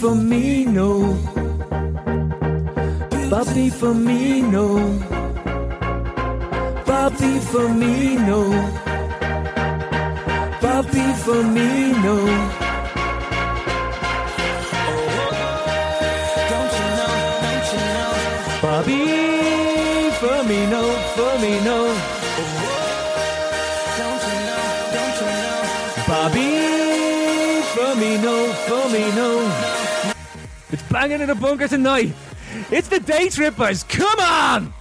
Bobby Firmino. Bobby Firmino. Bobby Firmino. Bobby Firmino. You know? Bobby Firmino, Firmino. Banging in the bunker tonight. It's the Day Trippers. Come on!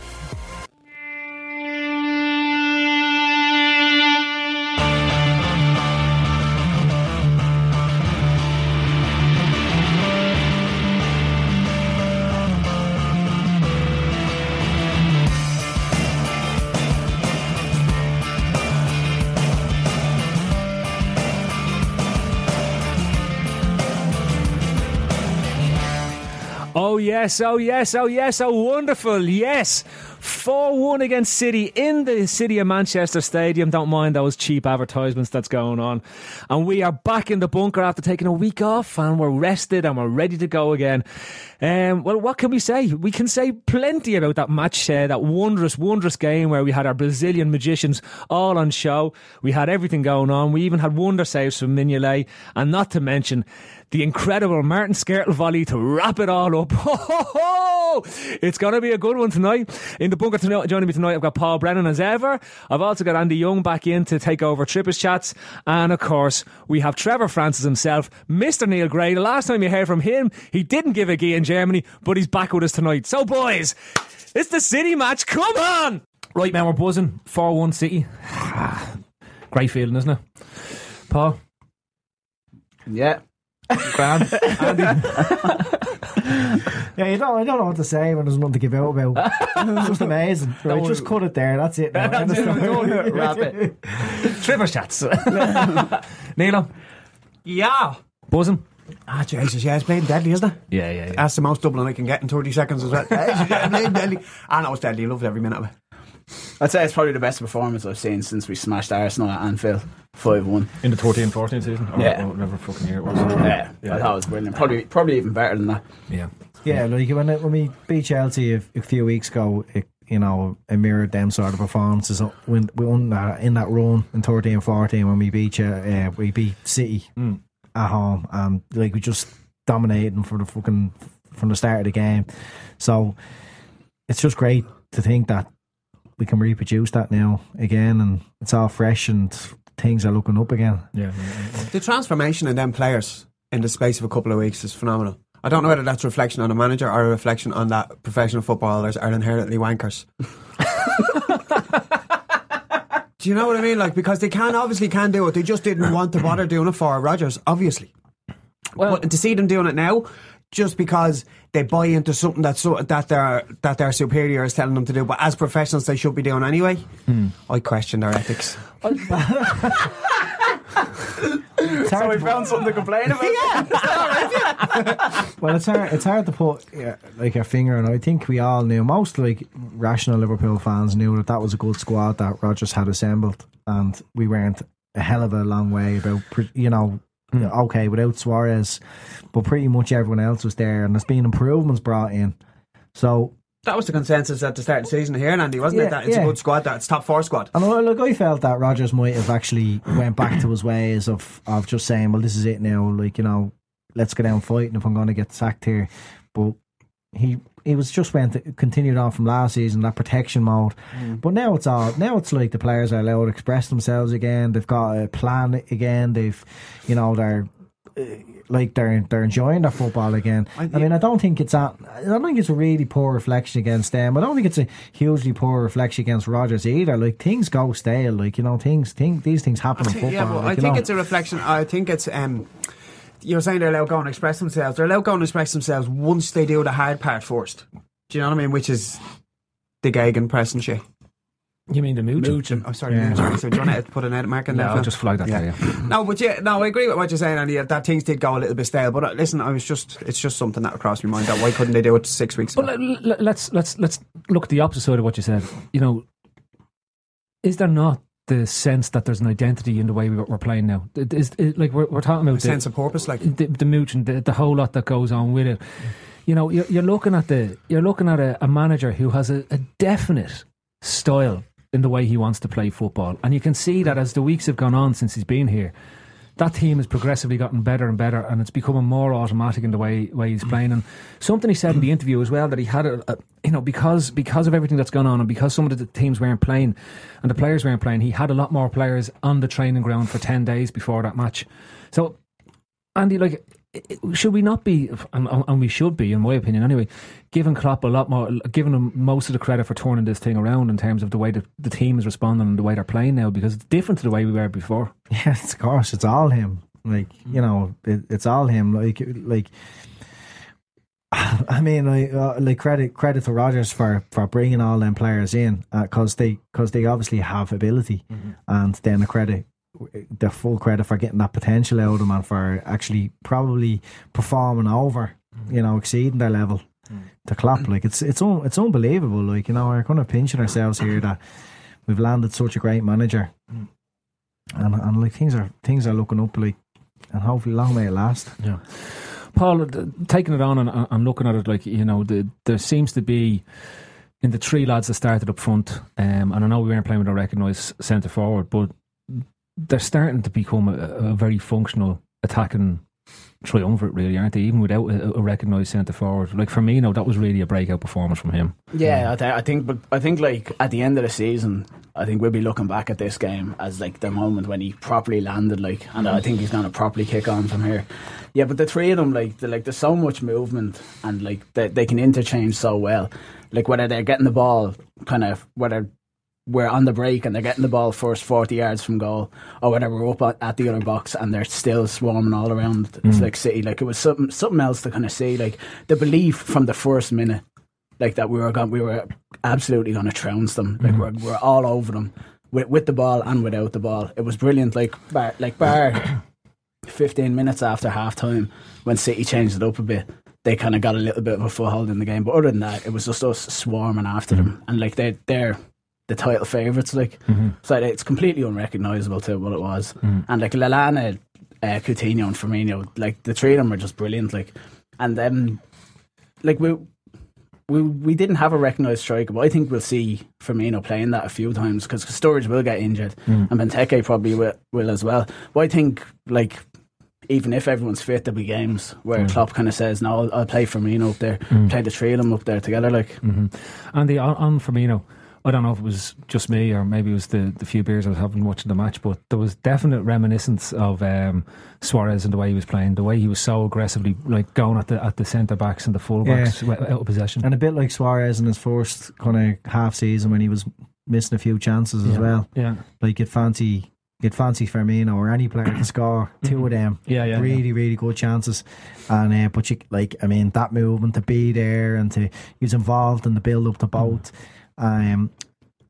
Yes, oh yes, oh yes, oh wonderful, yes. 4 1 against City in the City of Manchester Stadium. Don't mind those cheap advertisements that's going on. And we are back in the bunker after taking a week off and we're rested and we're ready to go again. Um, well, what can we say? We can say plenty about that match, uh, that wondrous, wondrous game where we had our Brazilian magicians all on show. We had everything going on. We even had wonder saves from Mignolet. And not to mention, the incredible Martin Skrtel volley to wrap it all up. Ho, ho, ho! It's going to be a good one tonight. In the bunker tonight, joining me tonight, I've got Paul Brennan as ever. I've also got Andy Young back in to take over Trippers Chats. And of course, we have Trevor Francis himself, Mr. Neil Gray. The last time you heard from him, he didn't give a gee in Germany, but he's back with us tonight. So, boys, it's the City match. Come on! Right, man, we're buzzing. 4 1 City. Great feeling, isn't it? Paul? Yeah. Grand. Andy? Yeah, you don't, I don't know what to say when there's nothing to give out about. it's just amazing. Right, just cut it there. That's it. Now. That's it, End of we're done. Wrap it. Trevor Chats. Nilo? Yeah. Buzzing? Ah, Jesus, yeah, it's playing deadly, isn't it? Yeah, yeah, yeah. That's the most doubling I can get in 30 seconds as well. Yeah, playing deadly. I know it's deadly. I loved every minute of it. I'd say it's probably the best performance I've seen since we smashed Arsenal at Anfield 5 1. In the 13 14 season? Or, Yeah. or whatever fucking year it was. Yeah, I thought it was brilliant. Probably, probably even better than that. Yeah. Yeah, like when, it, when we beat Chelsea a, a few weeks ago, it, you know, it mirrored them sort of performances when we won that, in that run in 13 14 when we beat Ch- uh, we beat City Mm. at home and like we just dominated them for the fucking from the start of the game. So it's just great to think that we can reproduce that now again and it's all fresh and things are looking up again. Yeah. The transformation in them players in the space of a couple of weeks is phenomenal. I don't know whether that's a reflection on the manager or a reflection on that professional footballers are inherently wankers. do you know what I mean? Like because they can obviously can do it. They just didn't want to bother doing it for Rodgers, obviously. Well- but to see them doing it now, just because they buy into something that so, that their that their superior is telling them to do, but as professionals they should be doing anyway. Hmm. I question their ethics. It's So we to- found something to complain about. Well, it's hard. It's hard to put yeah, like a finger, and I think we all knew. Most like rational Liverpool fans knew that that was a good squad that Rodgers had assembled, and we weren't a hell of a long way about. You know, Mm. okay, without Suarez, but pretty much everyone else was there, and there's been improvements brought in. So That was the consensus at the start of the season here, Andy, wasn't Yeah, it? That it's yeah. a good squad. That it's top four squad. And I- look, I felt that Rodgers might have actually went back to his ways of of just saying, "Well, this is it now. Like you know, let's go down fighting if I'm going to get sacked here." But he he was just went continued on from last season that protection mode. But now it's all now it's like the players are allowed to express themselves again. They've got a plan again. They've you know they're. uh, Like they're they're enjoying their football again. I, mean, I don't think it's that. I don't think it's a really poor reflection against them. I don't think it's a hugely poor reflection against Rodgers either. Like things go stale. Like you know, things, think these things happen in football. Yeah, but like, I think know. it's a reflection. I think it's. Um, you're saying they're allowed to go and express themselves. They're allowed to go and express themselves once they do the hard part first. Do you know what I mean? Which is the gegenpress and shit. You mean the mooch? Mooching. Oh, sorry. Yeah. sorry. So do you want to put an edit mark in there? Yeah, I'll Phil? just flag that Yeah. there. Yeah. No, but yeah, no, I agree with what you're saying, Andy. That things did go a little bit stale. But uh, listen, I was just, it's just something that crossed my mind. That why couldn't they do it six weeks ago? But let- let- let's let's let's look at the opposite side of what you said. You know, is there not the sense that there's an identity in the way we- we're playing now? It- Is it, like we're, we're talking about the, sense of purpose, like the, the mooch and the, the whole lot that goes on with it. You know, you're, you're looking at the you're looking at a, a manager who has a, a definite style in the way he wants to play football, and you can see that as the weeks have gone on since he's been here. That team has progressively gotten better and better, and it's becoming more automatic in the way way he's mm. playing. And something he said in the interview as well that he had a, a you know because because of everything that's gone on and because some of the teams weren't playing and the players weren't playing, he had a lot more players on the training ground for ten days before that match. So Andy, like, should we not be, and, and we should be, in my opinion anyway, giving Klopp a lot more, giving him most of the credit for turning this thing around in terms of the way that the team is responding and the way they're playing now because it's different to the way we were before. Yeah, it's- of course, it's all him. Like mm. you know, it, it's all him. Like like. I mean, like, uh, like credit credit to Rodgers for, for bringing all them players in uh, because they because they obviously have ability, mm-hmm. and then a credit the full credit for getting that potential out of them and for actually probably performing over, you know, exceeding their level to Klopp. Like it's it's un, it's unbelievable. Like you know, we're kind of pinching ourselves here that we've landed such a great manager, and and like things are things are looking up. Like and hopefully long may it last. Yeah. Paul, taking it on and, and looking at it, like, you know, the, there seems to be, in the three lads that started up front, um, and I know we weren't playing with a recognised centre forward, but they're starting to become a, a very functional attacking triumvirate, really, aren't they? Even without a, a recognised centre forward. Like, for me, no, that was really a breakout performance from him. Yeah, I, th- I think, but I think like at the end of the season, I think we'll be looking back at this game as like the moment when he properly landed, like, and I think he's going to properly kick on from here. Yeah, but the three of them, like, like there's so much movement and like they, they can interchange so well. Like whether they're getting the ball, kind of whether we're on the break and they're getting the ball first 40 yards from goal, or whether we're up at, the other box and they're still swarming all around. It's like City. Like it was something something else to kind of see. Like the belief from the first minute like that we were going, we were absolutely going to trounce them. Like mm. we're, we're all over them with with the ball and without the ball. It was brilliant. Like bar, like bar, fifteen minutes after half time when City changed it up a bit. They kind of got a little bit of a foothold in the game, but other than that, it was just us swarming after mm. them, and like they they're the title favourites. Like mm-hmm. so, it's completely unrecognisable to what it was. Mm-hmm. And like Lallana, uh, Coutinho, and Firmino, like the three of them were just brilliant. Like, and then like we we we didn't have a recognised striker, but I think we'll see Firmino playing that a few times because Sturridge will get injured mm. and Benteke probably will, will as well. But I think like even if everyone's fit, there'll be games where mm. Klopp kind of says, "No, I'll, I'll play Firmino up there, mm. play the three of them up there together." Like, mm-hmm. And the on, on Firmino, I don't know if it was just me or maybe it was the, the few beers I was having watching the match, but there was definite reminiscence of um, Suarez and the way he was playing, the way he was so aggressively like going at the at the centre backs and the full backs out of possession. And a bit like Suarez in his first kind of half season when he was missing a few chances as Yeah. well. Yeah. Like you'd fancy you'd fancy Firmino or any player to score two of them. Yeah, yeah, really, really good chances. And uh, but you like, I mean, that movement to be there and to he's involved in the build up to both. Um,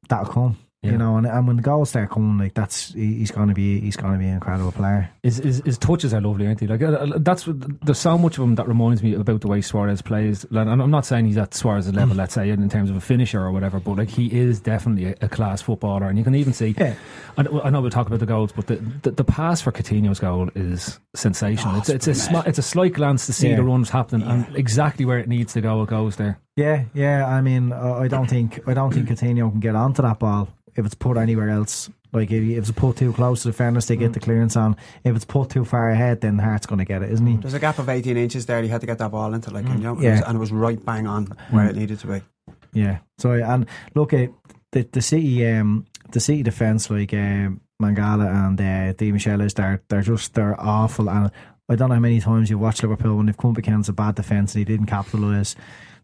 that'll come. Yeah. You know, and, and when the goals start coming, like that's he's gonna be he's gonna be an incredible player. His, his, his touches are lovely, aren't they? Like uh, that's what- there's so much of him that reminds me about the way Suarez plays. Like, and I'm not saying he's at Suarez's level, let's say, in terms of a finisher or whatever, but like he is definitely a, a class footballer, and you can even see. Yeah. I, know- I know we'll talk about the goals, but the, the, the pass for Coutinho's goal is sensational. it's it's a smi- it's a slight glance to see Yeah. the runs happening and exactly where it needs to go. It goes there. Yeah, yeah. I mean, I don't think I don't think Coutinho can get onto that ball if it's put anywhere else. Like if, if it's put too close to the fairness, they get the clearance on. If it's put too far ahead, then Hart's going to get it, isn't he? There's a gap of 18 inches there. He had to get that ball into, like, and, you know, it was, and it was right bang on where it needed to be. Yeah. So and look at the the city um the city defense like um, Mangala and uh, Demichelis they're they're just they're awful and I don't know how many times you watch Liverpool when they've come up against a bad defence and they didn't capitalise.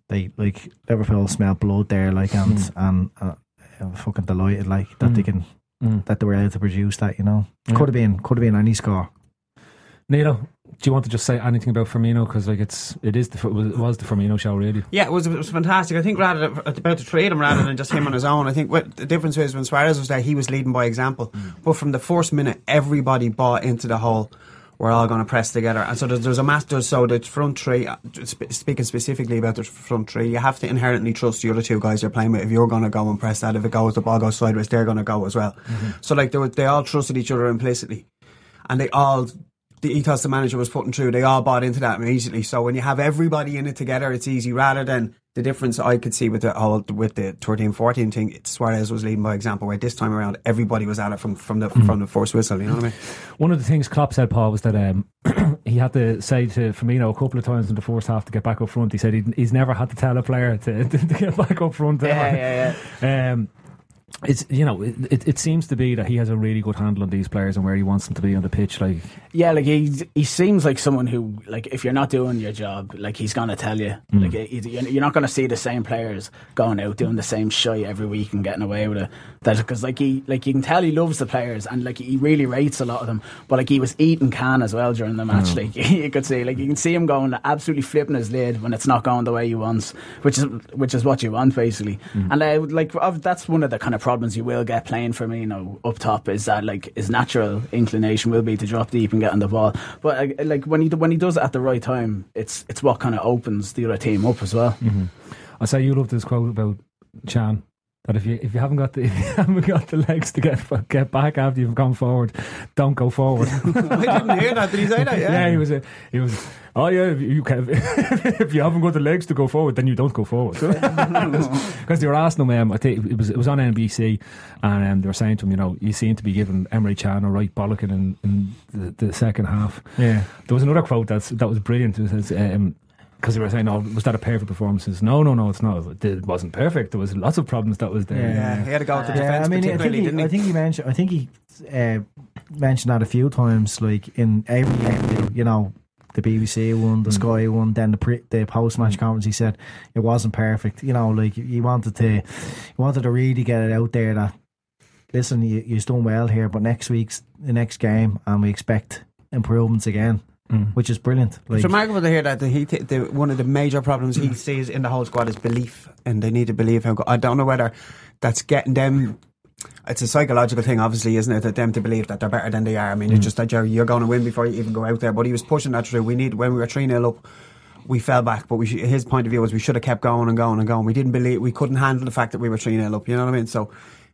They like Liverpool smell blood there like and and uh, I'm fucking delighted like that they can Mm. that they were able to produce that you know Yeah. could have been could have been any score. Nilo, do you want to just say anything about Firmino? Because like it's it is the it was, the Firmino show really. Yeah, it was, it was fantastic. I think rather about to trade him rather than just him on his own. I think what the difference is when Suarez was there, he was leading by example. But from the first minute, everybody bought into the whole. We're all going to press together, and so there's, there's a master. So the front three, uh, sp- speaking specifically about the front three, you have to inherently trust the other two guys you're playing with. If you're going to go and press that, if it goes, the ball goes sideways, they're going to go as well. So like they, were, they all trusted each other implicitly, and they all the ethos the manager was putting through, they all bought into that immediately. So when you have everybody in it together, it's easy. Rather than the difference I could see with the whole with the 13-14 thing, Suarez was leading by example. Where this time around, everybody was at it from from the from the first whistle. You know what I mean? One of the things Klopp said, Paul, was that um, he had to say to Firmino a couple of times in the first half to get back up front. He said he'd, he's never had to tell a player to, to, get back up front. Yeah, yeah, Um, it's you know it, it, it seems to be that he has a really good handle on these players and where he wants them to be on the pitch. Like Yeah, like he he seems like someone who like if you're not doing your job, like he's gonna tell you. Mm. Like you're you're not gonna see the same players going out doing the same shit every week and getting away with it. That because like he like you can tell he loves the players and like he really rates a lot of them. But like he was eating can as well during the match. Like you could see like you can see him going absolutely flipping his lid when it's not going the way he wants, which is which is what you want basically. And I uh, like that's one of the kind of problems you will get playing for me, you know, up top is that like his natural inclination will be to drop deep and get on the ball. But uh, like when he when he does it at the right time, it's it's what kind of opens the other team up as well. I say, you love this quote about Can. That if you if you haven't got the if you haven't got the legs to get get back after you've gone forward, don't go forward. I didn't hear that. Did he say that? Yeah. yeah, he was a, he was. Oh yeah, if you can, if you haven't got the legs to go forward, then you don't go forward. Because they were asking him, um, I think it was it was on NBC, and um, they were saying to him, you know, you seem to be giving Emre Can a right bollocking in, in the, the second half. Yeah. There was another quote that's that was brilliant. It says. Um, because they were saying, "Oh, was that a perfect performance?" He says, no, no, no, it's not. It wasn't perfect. There was lots of problems that was there. Yeah, he had to go with the Yeah, defence I mean, I think, he, didn't he? I think he mentioned. I think he uh, mentioned that a few times, like in every interview. You know, the BBC one, the Mm. Sky one, then the pre, the post match conference. He said it wasn't perfect. You know, like he wanted to, he wanted to really get it out there that listen, you, you've done well here, but next week's the next game, and we expect improvements again, Mm. which is brilliant. Like, It's remarkable to hear that the, he th- the, one of the major problems he sees in the whole squad is belief, and they need to believe how. Go- I don't know whether that's getting them. It's a psychological thing, obviously, isn't it? That them to believe that they're better than they are. I mean, it's mm. just that you're, you're going to win before you even go out there. But he was pushing that through. We need when we were three 0 up. We fell back, but we sh- his point of view was we should have kept going and going and going. We didn't believe we couldn't handle the fact that we were three 0 up. You know what I mean? So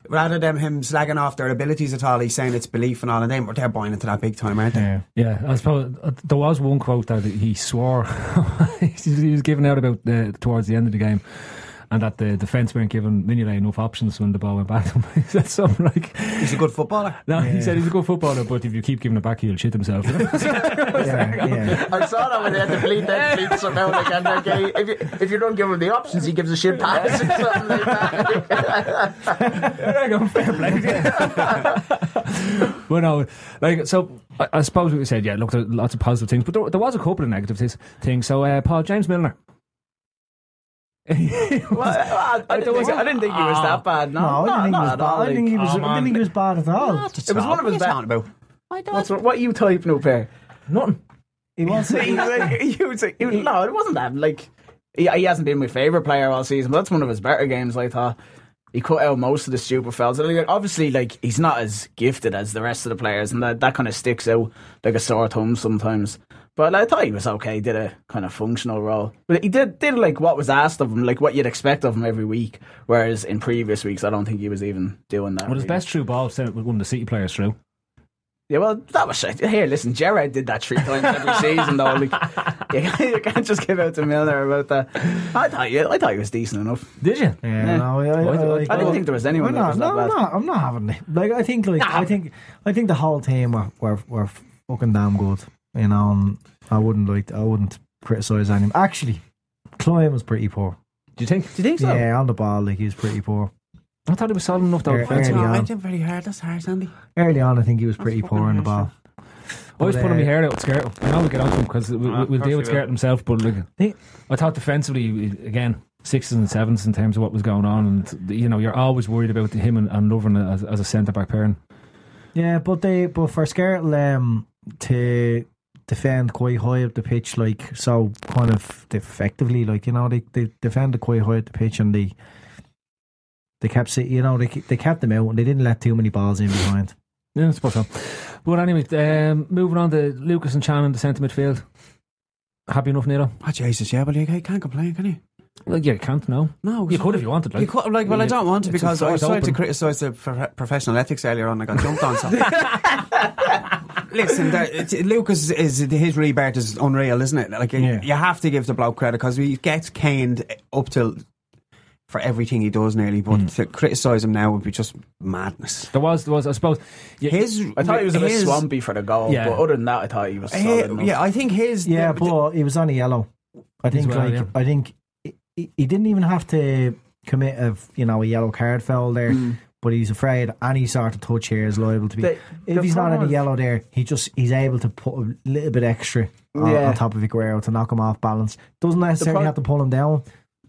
rather than him slagging off their abilities at all, he's saying it's belief and all, and them, but they're buying into that big time, aren't they? yeah. Yeah, I suppose uh, there was one quote that he swore he was giving out about uh, towards the end of the game, and that the defence weren't giving Mignolet enough options when the ball went back to him. he said something like, He's a good footballer. "No, he said he's a good footballer, but if you keep giving it back, he'll shit himself." yeah, yeah. I saw that when they had to bleed that bleed somehow like and eh, if, you, if you don't give him the options, he gives a shit pass or something like that. There you go, fair play. but no, like so. I, I suppose we said, yeah. Look, there lots of positive things, but there, there was a couple of negative things. things. So, uh, Paul James Milner. Well, I, I, didn't think, I didn't think he was that ah. bad. No, No, I didn't think he was bad. at all, I think he like- was. Oh, I didn't think he was bad at all. It was one of his What best. are about? What's what are you typing up here? Nothing. He wants to. He was like- he was like- he was- no, it wasn't that. Like he, he hasn't been my favorite player all season, but that's one of his better games. I thought he cut out most of the stupid fouls. And, like, obviously, like he's not as gifted as the rest of the players, and that that kind of sticks out like a sore thumb sometimes. But I thought he was okay. He did a kind of functional role, but he did did like what was asked of him, like what you'd expect of him every week. Whereas in previous weeks, I don't think he was even doing that. Well, his really. best true ball sent one of the City players through. Yeah, well, that was shit. Here, listen, Gerrard did that three times every season, though. Like, you, can't- you can't just give out to Milner about that. I thought, you, I thought he was decent enough. Did you? Yeah, Yeah. no, I, I, I- like- I didn't think there was anyone I'm that not, was no, that I'm bad. not. I'm not having it. Like I think, like I think, I think the whole team were were, were fucking damn good. You know, and I wouldn't like. I wouldn't criticize anyone. Actually, Clyne was pretty poor. Do you think? Do you think so? Yeah, on the ball, like he was pretty poor. I thought he was solid enough though. Early defensively. on. I did very hard. That's hard, Sandy. Early on, I think he was pretty poor on the harsh, ball. I was But, putting uh, my hair out with Skirt. I know we get on to him because we, Ah, we, we'll of deal course with you Skirt will. himself. But like, I thought defensively, again, sixes and sevens in terms of what was going on, and you know, you're always worried about him and, and Lovren as, as a centre back pairing. Yeah, but they but for Skrtel um, to defend quite high up the pitch, like so kind of effectively, like you know they they defended quite high up the pitch and they they kept it, you know they they kept them out and they didn't let too many balls in behind. Yeah, I suppose so. But anyway, um, moving on to Lucas and Can in the centre midfield. Happy enough, Nero? Oh, Jesus, yeah, but you can't complain, can you? Well, yeah, you can't. No, No, you could if you wanted. Like, You could, like, well, I don't want to because I force tried to criticise the professional ethics earlier on. I got jumped on. So. Listen, there, it's- Lucas is his rebirth is unreal, isn't it? Like Yeah. you have to give the bloke credit because he gets caned up till for everything he does nearly. But hmm. to criticise him now would be just madness. there was, there was. I suppose. Yeah, His, I thought he was a bit his- swampy for the goal, Yeah. but other than that, I thought he was solid enough. yeah, I think his Yeah, the- but he was on a yellow. I think well, like yeah. I think he, he didn't even have to commit a you know a yellow card foul there. Hmm. But he's afraid any sort of touch here is liable to be. The- if the he's not in a is- yellow there, he just he's able to put a little bit extra on, Yeah. on top of Aguero to knock him off balance. Doesn't necessarily prob- have to pull him down.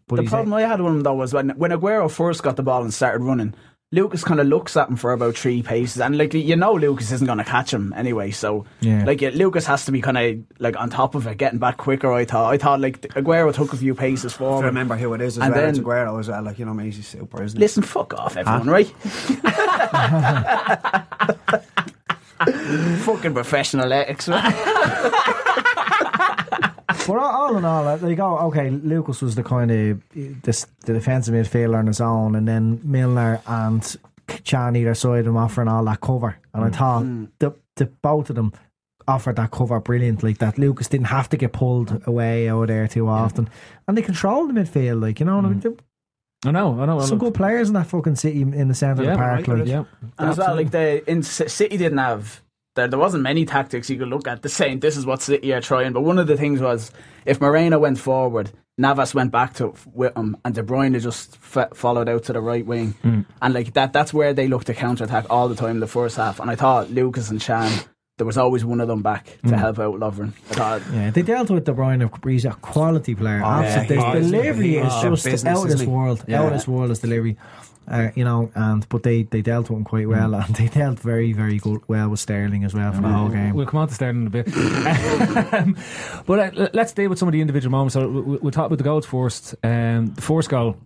But the problem I had with him though was when when Aguero first got the ball and started running, Lucas kind of looks at him for about three paces, and like you know, Lucas isn't going to catch him anyway. So Yeah. like yeah, Lucas has to be kind of like on top of it, getting back quicker. I thought I thought like Aguero took a few paces to forward. remember who it is as And well. then- it's Aguero as well. Like you know, I mean, he's super, isn't he? Listen, fuck off, everyone, right? Fucking professional ethics. man. But all, all in all, like go oh, okay, Lucas was the kind of this the defensive midfielder on his own, and then Milner and Can either side of him offering all that cover. And I mm. thought mm. the, the both of them offered that cover brilliantly. That Lucas didn't have to get pulled away out there too often, and they controlled the midfield. Like you know, what I mean? There- I know, I know. I some know. good players in that fucking city in the centre Yeah, of the park. right, like yeah. And as well, like the in City didn't have there. There wasn't many tactics you could look at. The same. this is what City are trying. But one of the things was if Moreno went forward, Navas went back to with him, and De Bruyne just f- followed out to the right wing, hmm. and like that. That's where they looked to counter attack all the time in the first half. And I thought Lucas and Can. There was always one of them back to help out Lovren. Yeah, they dealt with De Bruyne. He's a quality player. Oh, Absolutely. yeah, His he delivery is is just business, out of this world. Yeah. Out of this world is delivery. Uh, you know, and but they, they dealt with him quite well, and they dealt very very good well with Sterling as well for the whole game. We'll come on to Sterling in a bit. Um, but uh, let's deal with some of the individual moments. So we- we- we'll talk about the goals first. Um, the first goal,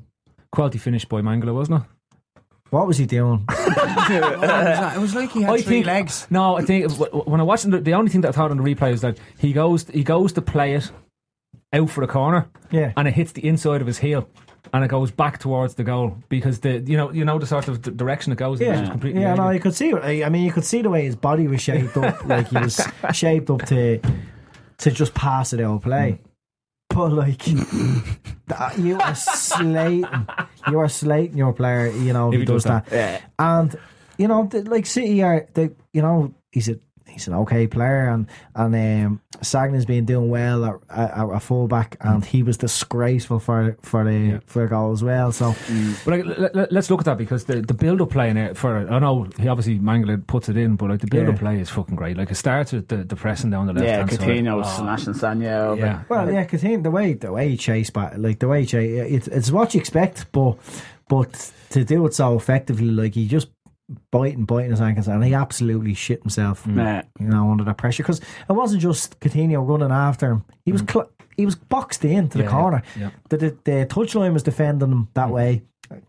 quality finish by Mangala, wasn't it? What was he doing? it was like he had I three think- legs. No, I think when I watched it, the only thing that I thought on the replay is that he goes he goes to play it out for the corner, Yeah. and it hits the inside of his heel. And it goes back towards the goal because the you know you know the sort of d- direction it goes. in, which is Yeah, completely yeah. No, you could see. I mean, you could see the way his body was shaped up, like he was shaped up to to just pass it out play. Mm. But like, that- you are slating, you are slating your player. You know, If he, does does that. And you know, the, like City are they. You know, he's a he's an okay player, and and um, Sagna's been doing well at, at, at fullback, and he was disgraceful for for the for the goal as well. So, But like, let, us look at that because the, the build up play in it for I know he obviously Mangala puts it in, but like the build up Yeah. play is fucking great. Like it starts with the, the pressing down the left Yeah, hand side. Coutinho Oh, smashing Sagna. Yeah. well, yeah, Coutinho, the way the way he chased back, like the way he chased, it's, it's what you expect, but but to do it so effectively, like he just biting, biting his ankles, and he absolutely shit himself. Mm. Yeah. you know, under that pressure. Because it wasn't just Coutinho running after him; he was mm. cl- he was boxed into the Yeah, corner. yeah. The, the the touchline was defending him that mm. way.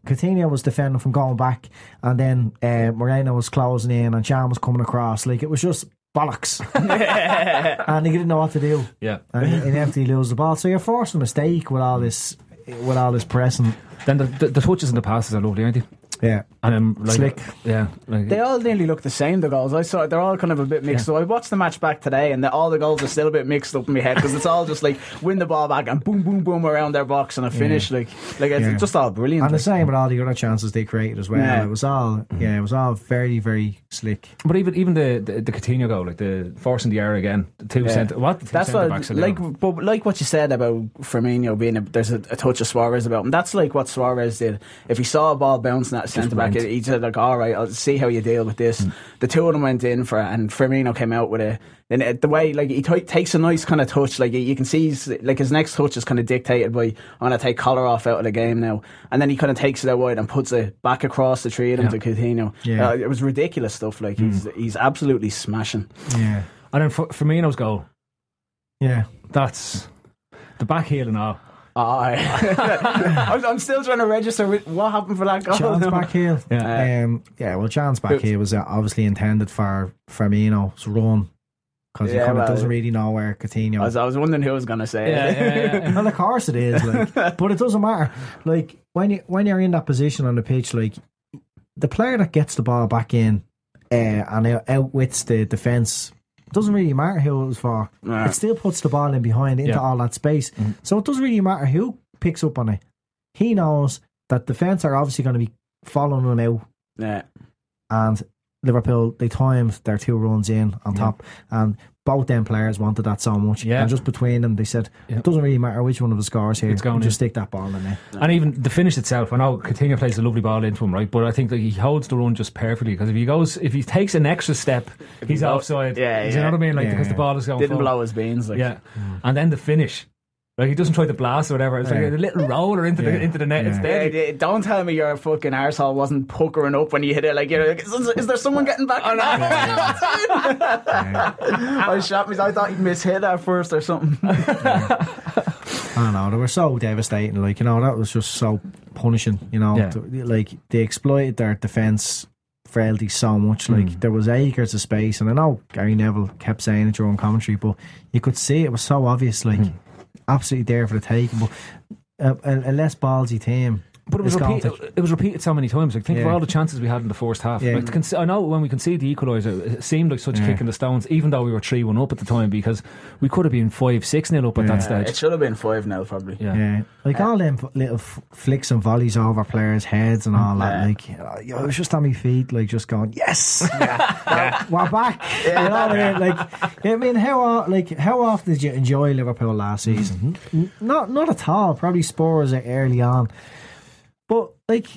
Coutinho was defending from going back, and then uh, Moreno was closing in, and Can was coming across. Like it was just bollocks, and he didn't know what to do. Yeah. and he inevitably lose the ball. So you're forcing a mistake with all this, with all this pressing. Then the, the, the touches and the passes are lovely, aren't they? Yeah, And um, like, Slick. Yeah. Like, They all nearly look the same. The goals I saw, they're all kind of a bit mixed. So I watched the match back today, and the, all the goals are still a bit mixed up in my head because it's all just like win the ball back and boom, boom, boom around their box and a finish. Like, like it's Yeah. just all brilliant. and the same with all the other chances they created as well. Yeah. It was all, yeah, it was all very, very slick. But even even the, the the Coutinho goal, like the forcing the error again, the two Yeah. centre, what the two That's what, backs like, doing. but like what you said about Firmino being a, there's a, a touch of Suarez about him. That's like what Suarez did. If he saw a ball bouncing at centre back, went. he said like, "All right, I'll see how you deal with this." Hmm. The two of them went in for it, and Firmino came out with it. And it- uh, the way like he t- takes a nice kind of touch, like you can see, he's, like his next touch is kind of dictated by I'm gonna take Kolarov out of the game now, and then he kind of takes it out wide and puts it back across the tree them Yeah. to Coutinho. Yeah. Uh, it was ridiculous stuff. Like he's hmm. he's absolutely smashing. Yeah, And then F- Firmino's goal, yeah. that's the back heel and all. Aye. I'm, I'm still trying to register with what happened for that goal. Can's back heel. Yeah. Um, yeah, well, Can's back here was uh, obviously intended for Firmino's run because he kind of well, doesn't really know where Coutinho. I was, I was wondering who was going to say Yeah, it. yeah, yeah. well, of course it is, like, but it doesn't matter. Like when you when you're in that position on the pitch, like the player that gets the ball back in uh, and outwits the defense. Doesn't really matter who it was for. Nah. It still puts the ball in behind into Yeah. all that space. Mm-hmm. So it doesn't really matter who picks up on it. He knows that defense are obviously going to be following him out Yeah. and Liverpool they timed their two runs in on top and both them players wanted that so much Yeah. and just between them they said Yeah. it doesn't really matter which one of the scores here It's going to just in. stick that ball in there And even the finish itself, I know Coutinho plays a lovely ball into him, right? But I think that he holds the run just perfectly because if he goes, if he takes an extra step, he's offside. Yeah, Do you know what I mean? Like Yeah. because the ball is going Didn't full. blow his beans. Like. Yeah, mm. and then the finish. Like he doesn't try to blast or whatever. It's like Yeah. a little roller into Yeah. the into the net. It's Yeah. Yeah, deadly. d- don't tell me your fucking arsehole wasn't puckering up when you hit it. Like, you're like, is, is there someone getting back? on that? I shot me. I thought he'd miss hit at first or something. I don't know they were so devastating like you know that was just so punishing you know Yeah. Th- like they exploited their defence frailty so much like Mm. there was acres of space and I know Gary Neville kept saying it during commentary but you could see it was so obvious like Mm. Absolutely there for the taking but a, a, a less ballsy team But it was is going repeated. It was repeated so many times. Like think of all the chances we had in the first half. Yeah. Like, conce- I know when we conceded the equaliser, it seemed like such a Yeah. kick in the stones, even though we were three one up at the time, because we could have been five six nil up at that stage. it should have been 5 0 probably. Yeah. Yeah, like all them little f- flicks and volleys over players' heads and all that. Yeah. Like, you know, I was just on my feet, like just going, "Yes, we're back." You know what I mean? Like, I mean, how o- like how often did you enjoy Liverpool last season? Mm-hmm. N- Not, not at all. Probably Spurs early on, but like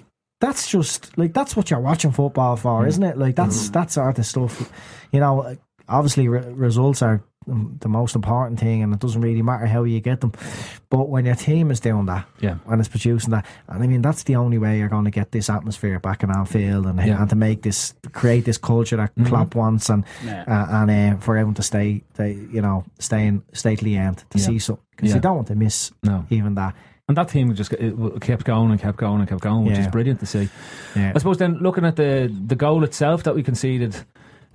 that's just like that's what you're watching football for, isn't it? Like that's that sort of stuff. You know, obviously re- results are the most important thing, and it doesn't really matter how you get them. But when your team is doing that, Yeah. when it's producing that, and I mean that's the only way you're going to get this atmosphere back in Anfield, and Yeah. and to make this create this culture that Klopp wants, and Yeah. uh, and uh, for everyone to stay, they, you know, stay in stay to end to Yeah. see so because Yeah. you don't want to miss No. even that. And that team just it kept going and kept going and kept going, which Yeah. is brilliant to see. Yeah. I suppose then looking at the the goal itself that we conceded,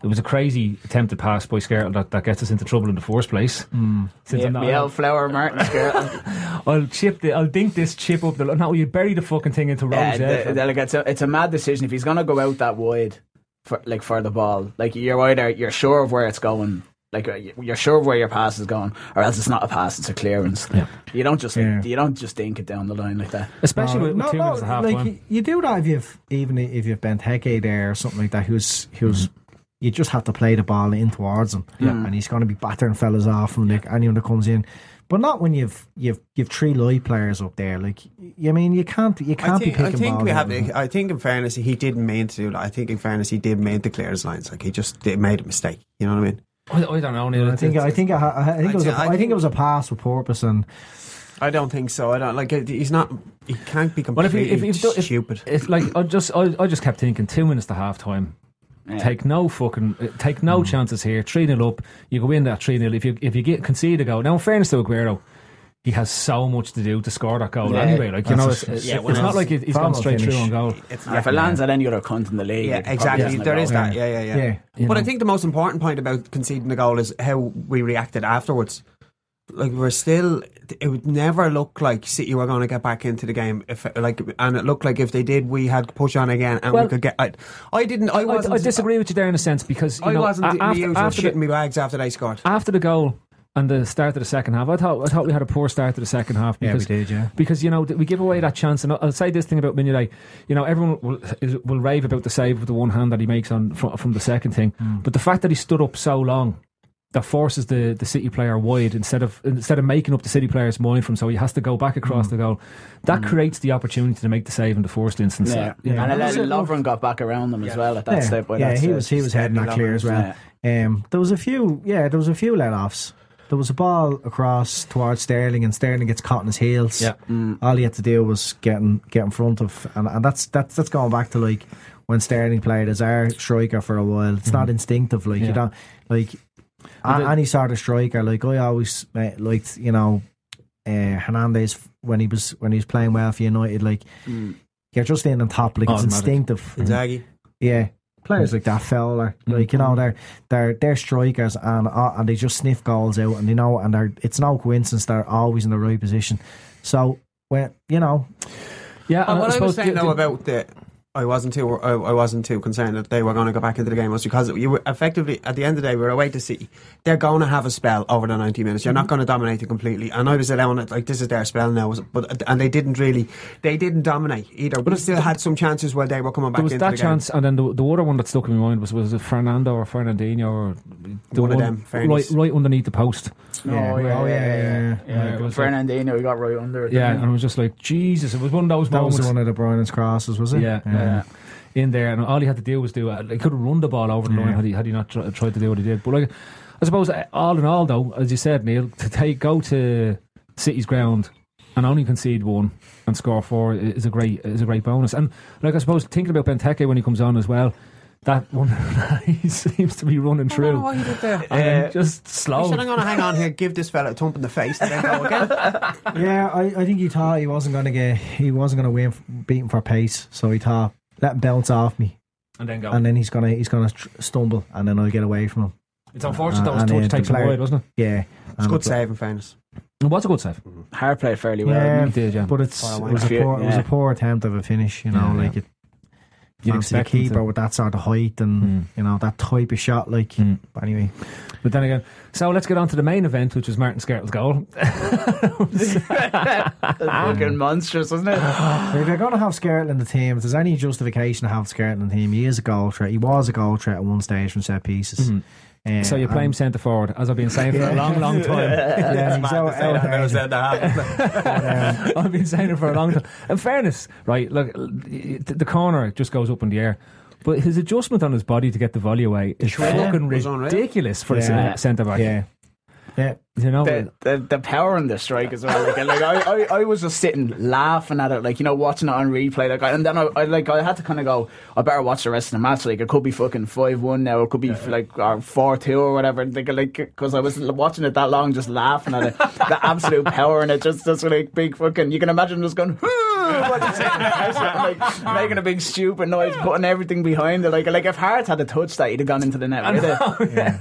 it was a crazy attempted pass by Skrtel that, that gets us into trouble in the first place. Mm. Since Yeah, I'm not- Miel Flower, Martin Skrtel. I'll chip the, I'll dink this chip up the. No, you bury the fucking thing into yeah, Rose. the- head. the- like it's, a, it's a mad decision. If he's going to go out that wide, for, like for the ball, like you're either you're sure of where it's going. Like uh, you're sure of where your pass is going, or else it's not a pass; it's a clearance. Yeah. You don't just Yeah. you don't just dink it down the line like that. Especially with, with no, two no, minutes and a half like time. you, you do that if you've even if you've bent Benteke there or something like that, who's who's Mm-hmm. you just have to play the ball in towards him, and he's going to be battering fellas off from like anyone that comes in. But not when you've you've you've three live players up there. Like, y- I mean, you can't you can't I think, be I think balls we have. of To, I think in fairness, he didn't mean to do that. I think in fairness, he did mean to clear his lines. Like he just did, made a mistake. You know what I mean? I, I don't know. Neil. I think I think I, I think it was a, I I think think- it was a pass with purpose and I don't think so. I don't like. He's not. He can't be Well, if, completely you- if, if, if, stupid. It's like I just I, I just kept thinking two minutes to half time. Take no fucking uh, take no Hmm. chances here. Three 0 up. You go in that three 0 If you if you get concede a goal. Now, in fairness to Aguero, he has so much to do to score that goal Yeah. anyway. Like you know, That's it's, it's, yeah, it's when not it's like he- he's from gone a straight through finish. on goal. It's if it lands at any other cunt in the league, Yeah, exactly. isn't There goal. is that. Yeah, yeah, yeah. Yeah. You But I think the most important point about conceding the goal is how we reacted afterwards. Like we're still, it would never look like City were going to get back into the game. If like, and it looked like if they did, we had to push on again, and Well, we could get. I, I didn't. I I, wasn't. I disagree with you there in a sense because you I know wasn't a- the after, usual after, shitting the, me bags after they scored. after the goal and the start of the second half, I thought I thought we had a poor start to the second half Yeah, we because did, yeah. because you know we give away that chance. And I'll say this thing about Mignolet, you know, everyone will is, will rave about the save with the one hand that he makes on from, from the second thing, Mm. but the fact that he stood up so long. That forces the, the City player wide instead of instead of making up the City player's mind from so he has to go back Mm. across the goal. That creates the opportunity to make the save in the first instance. Yeah, You know, and that's then it. Lovren got back around them as well at that yeah, step. Yeah, that he stage. was he was heading that clear as well. Um, there was a few, yeah, there was a few let offs. There was a ball across towards Sterling, and Sterling gets caught in his heels. Yeah. all he had to do was get in, get in front of, and, and that's that's that's going back to like when Sterling played as our striker for a while. It's not instinctive, like Yeah. you don't like a- the- any sort of striker. Like I always uh, liked, you know, uh, Hernandez when he was when he was playing well for United. Like you're just in on top, like it's instinctive. Inzaghi. Yeah. Players like that Fowler, like you know, they're they're they're strikers and uh, and they just sniff goals out, and you know, and they're it's no coincidence they're always in the right position. So when you know, yeah. And and what I was suppose saying the- though the- about the, I wasn't too, I, I wasn't too concerned that they were going to go back into the game was because you were effectively at the end of the day we were away to see They're going to have a spell over the ninety minutes. You're not going to dominate it completely. And I was allowing it like this is their spell now, but and they didn't really, they didn't dominate either. But we still had some chances where they were coming back there was into that the chance, and then the, the other one that stuck in my mind was was it Fernando or Fernandinho or the One of them, right, fairness. right underneath the post. Oh, yeah, oh, yeah, yeah, yeah. yeah, yeah. Yeah, it was like- Fernandinho, he got right under it. Yeah, and I was just like, Jesus! It was one of those that moments. was one of De Bruyne's crosses, was it? yeah, yeah. In there, and all he had to do was do. it. He could have run the ball over the line had he had he not tr- tried to do what he did. But like, I suppose uh, all in all, though, as you said, Neil, to take go to City's ground and only concede one and score four is a great is a great bonus. And like I suppose thinking about Benteke when he comes on as well. That one he seems to be running I don't know through. what he did there. And then just He slow. said, I'm going to hang on here, give this fella a thump in the face, and then go again. Yeah, I, I think he thought he wasn't going to get, he wasn't going to win, f- beat him for pace. So he thought, let him bounce off me, and then go. and then he's gonna he's gonna tr- stumble, and then I'll get away from him. it's unfortunate that Uh, was and, touch uh, takes the him player- wide, wasn't it? Yeah, It's and good save, in fairness. It was a good save. Hart played fairly well. Yeah, didn't He did, yeah. but it's Far it away. was a Yeah. poor it was a poor attempt of a finish. You know, Yeah, like yeah. it. You'd fancy a expect him to- keeper with that sort of height and Mm. you know that type of shot. Like, Mm. but anyway, But then again, so let's get on to the main event, which was Martin Skrtel's goal. he? fucking monstrous, wasn't it? if you're going to have Skrtel in the team, if there's any justification to have Skrtel in the team, he is a goal threat. He was a goal threat at one stage from set pieces. Uh, so you play him and- centre forward, as I've been saying for a long, long time. Yeah, he's out, out, I've been saying it for a long time. In fairness, right, look, the corner just goes up in the air. But his adjustment on his body to get the volley away is fucking ridiculous for Yeah. a centre back. yeah, yeah. You know, the, the the power in the strike as well. Like, and, like I, I, I was just sitting laughing at it, like you know, watching it on replay. Like, I, and then I, I like I had to kind of go. I better watch the rest of the match. Like, it could be fucking five one now. It could be like four two or whatever. Like, like because I was watching it that long, just laughing at it. the absolute power in it, just just like big fucking. You can imagine just going. what he's saying in the house, like making a big stupid noise, putting everything behind it. Like, like if Hart had a touch that, he'd have gone into the net with it.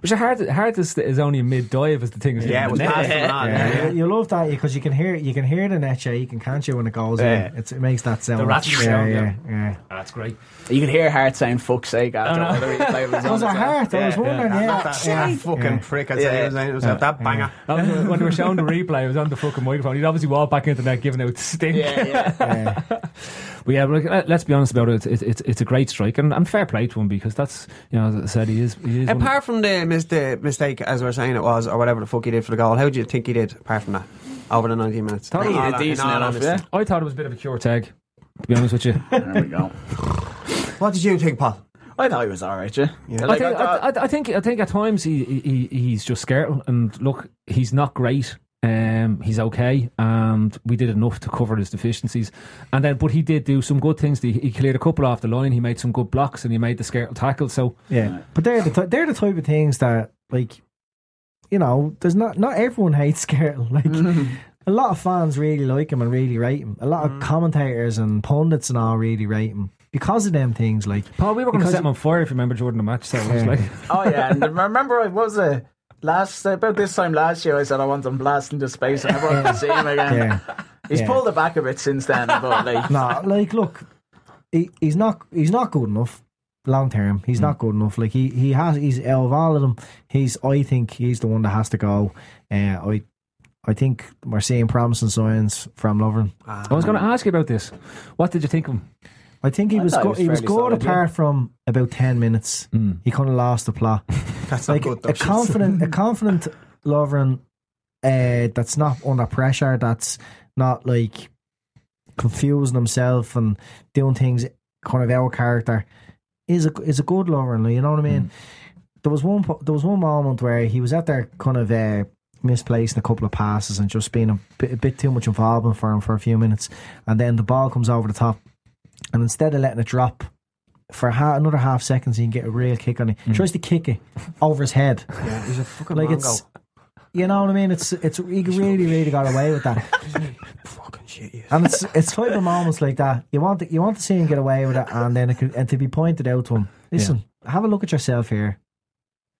Which Hart, Hart is, is only a mid dive live as the thing is Yeah, it was hitting the mad net. from that, Yeah, yeah. you, you love that because you can hear you can hear the net you can't you, when it goes Yeah. in? It's, it makes that sound. rattling yeah, sound, yeah, yeah. yeah. That's great. You can hear Hart saying "fuck's sake" after Oh, no. all the replay was on. Was it as I was wondering. That, Yeah, that, yeah. that fucking yeah. prick, I'd say. It was, it was that banger. That when they were showing the replay, it was on the fucking microphone. He'd obviously walk back into the net giving out stink. Yeah, yeah. Yeah. But yeah, look, let- let's be honest about it. It's, it's, it's a great strike and, and fair play to him because that's, you know, as I said, he is. He is Apart from the, mis- the mistake, as we are saying it was, or whatever the fuck he did for the goal, how do you think he did apart from that over the 90 minutes? Thought he In did all- decent in all enough, yeah. I thought it was a bit of a cure tag, to be honest with you. There we go. What did you think, Paul? I thought he was all right. Yeah. I, Like, think, I thought- I, I, I think I think at times he, he he's just scared and look he's not great um, he's okay and we did enough to cover his deficiencies and then but he did do some good things he, he cleared a couple off the line he made some good blocks and he made the scare tackle so Yeah, but they're the ty- they're the type of things that like, you know, there's not not everyone hates Skrtel. Like a lot of fans really like him and really rate him. A lot of commentators and pundits and all really rate him because of them things. Like, Paul we were going to Because- set him on fire if you remember during the match so it was Yeah. like Oh yeah, and remember I was it last about this time last year. I said I want him blasting into space, and everyone can see him again. yeah, He's Yeah. pulled it back a bit since then, but like, no, like look, he, he's not he's not good enough long term. He's not good enough. Like he he has he's out of all of them. He's I think he's the one that has to go. Uh, I. I think we're seeing promising signs from Lovren. I was going to ask you about this what did you think of him I think he I was thought he go- was he was good solid, apart from about ten minutes. He kind of lost the plot. That's like not good, a though. confident, a confident Lovren uh, that's not under pressure. That's not like confusing himself and doing things kind of out of character. Is a is a good Lovren. like, You know what I mean? There was one there was one moment where he was out there kind of. Uh, misplacing a couple of passes and just being a bit, a bit too much involvement for him for a few minutes and then the ball comes over the top and instead of letting it drop for ha- another half seconds, he can get a real kick on it. He tries to kick it over his head. Yeah, he's a fucking like mongo. it's, you know what I mean? It's it's he really really got away with that, fucking shit. Yes. and it's it's type of moments like that. You want to, you want to see him get away with it, and then it could, and to be pointed out to him. Listen, have a look at yourself here.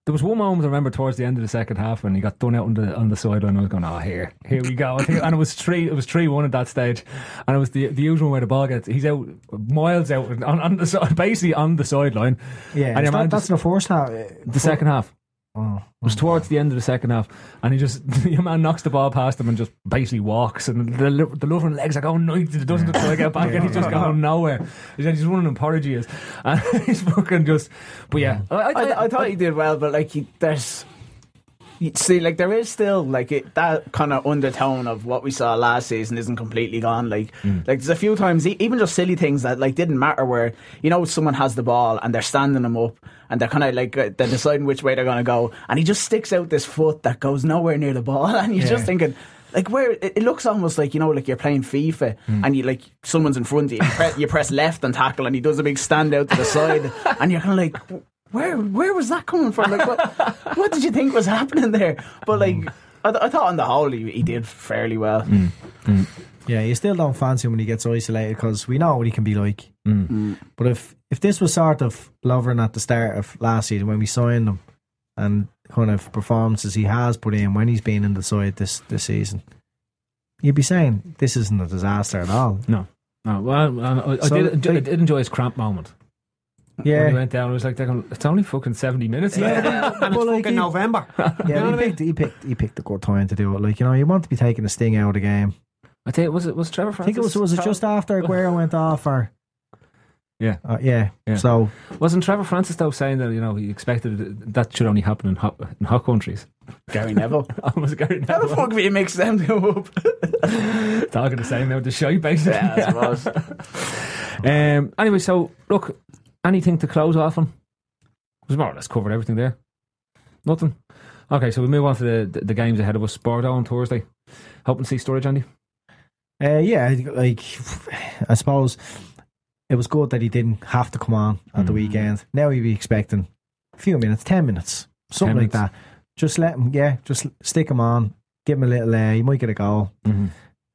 There was one moment I remember towards the end of the second half when he got done out on the on the sideline. I was going, "Oh, here, here we go." And it was three. It was three one at that stage, and it was the the usual where the ball gets. He's out miles out on, on the basically on the sideline. Yeah, and is your man that, that's just- in the first half. the second half. Oh, It was mm, towards the end of the second half, and he just your man knocks the ball past him and just basically walks, and the the loving legs are going nice. It doesn't try to get back, and he's just going nowhere. He's just running in porridge he is, and he's fucking just. But yeah, I, I, I thought he did well, but like he, there's. See, like there is still like it, that kind of undertone of what we saw last season isn't completely gone. Like, like there's a few times, even just silly things that like didn't matter. Where you know someone has the ball and they're standing them up and they're kind of like uh, they're deciding which way they're going to go, and he just sticks out this foot that goes nowhere near the ball, and you're just thinking. Like where it, looks almost like you know, like you're playing FIFA and you like someone's in front of you, you, you press left and tackle, and he does a big stand out to the side, and you're kind of like, where where was that coming from? Like, what, what did you think was happening there? But like, mm. I, th- I thought on the whole he, he did fairly well. Mm. Mm. Yeah, you still don't fancy him when he gets isolated because we know what he can be like. But if if this was sort of Lovren at the start of last season when we signed him and kind of performances he has put in when he's been in the side this this season, you'd be saying this isn't a disaster at all. No. No, well, I, I, So, did, I did enjoy his cramp moment. When he went down, it was like, they're it's only fucking 70 minutes. yeah, and it's but like fucking he, November. yeah, he picked he picked he picked a good time to do it. Like you know, you want to be taking the sting out of the game. I tell you, was it, was Trevor I think it was was it just after Aguero went off or Yeah. uh, yeah. Yeah. So Wasn't Trevor Francis, though, saying that, you know, he expected that should only happen in hot, in hot countries? Gary Neville. was Gary Neville. How the fuck have you mixed them two up? talking the same out the show, basically. yeah, I suppose. Um, anyway, so look, anything to close off on? We've more or less covered everything there. Nothing. Okay, so we move on to the the, the games ahead of us. Bordeaux on Thursday. Hoping to see Sturridge, Andy. Uh, yeah, like I suppose it was good that he didn't have to come on at the weekend. Now he'd be expecting a few minutes, ten minutes, something 10 like that. Just let him, yeah, just stick him on, give him a little. Uh, you might get a goal, Mm-hmm.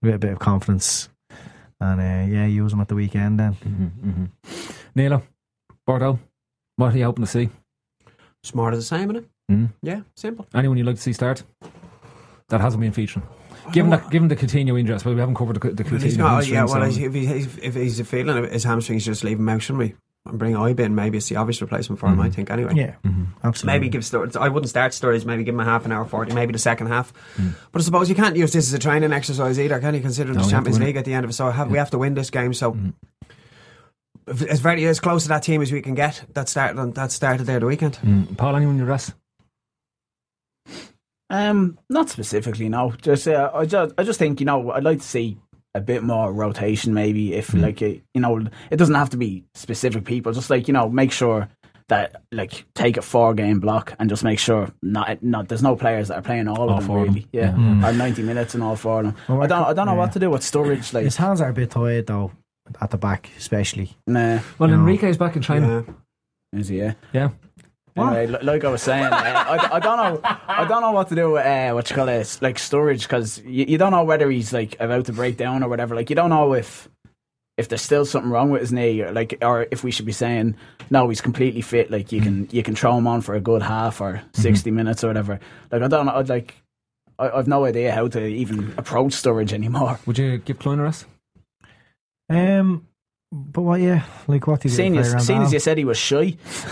with a bit of confidence, and uh, yeah, use him at the weekend. Then Mm-hmm, mm-hmm. Nilo, Bordeaux. What are you hoping to see? It's more of the same, innit? Mm. Yeah, simple. Anyone you'd like to see start? That hasn't been featuring. Given that, given the Coutinho injury, well, we haven't covered the, the Well, Coutinho he's not, hamstring, yeah, well, so- if, he's, if he's feeling his hamstrings, just leave him out, shouldn't we? And bring Ibe in. Maybe it's the obvious replacement for him, I think, anyway. Yeah, absolutely. Maybe give Sturridge. I wouldn't start Sturridge. Maybe give him a half an hour, forty. Maybe the second half. Hmm. But I suppose you can't use this as a training exercise either, can you? Considering No, the you have to Champions. League at the end of it, so have, we have to win this game. So if- as very as close to that team as we can get. That started. on- That started there the weekend. Mm. Paul, anyone you rest? Um, not specifically. No, just uh, I just I just think you know I'd like to see a bit more rotation. Maybe if like uh, you know it doesn't have to be specific people. Just like you know make sure that like take a four game block and just make sure not not there's no players that are playing all, All of them four of them. really. Yeah, Yeah. or ninety minutes and all four of them. Well, I don't I don't know yeah. what to do with Sturridge. Like His hands are a bit tired though, at the back especially. nah, Well, No. Enrique's back in training. Yeah. is he? Yeah. Yeah. Anyway, li- like I was saying, uh, I, I don't know, I don't know what to do with uh, what you call it, like Sturridge, because you, you don't know whether he's like about to break down or whatever. Like you don't know if if there's still something wrong with his knee, or like, or if we should be saying no, he's completely fit. Like you can you can throw him on for a good half or 60 minutes or whatever. Like I don't know, I'd like. I, I've no idea how to even approach Sturridge anymore. Would you give Clyne a rest? Um, but what? Yeah, like what Seeing as, seeing as you said he was shy,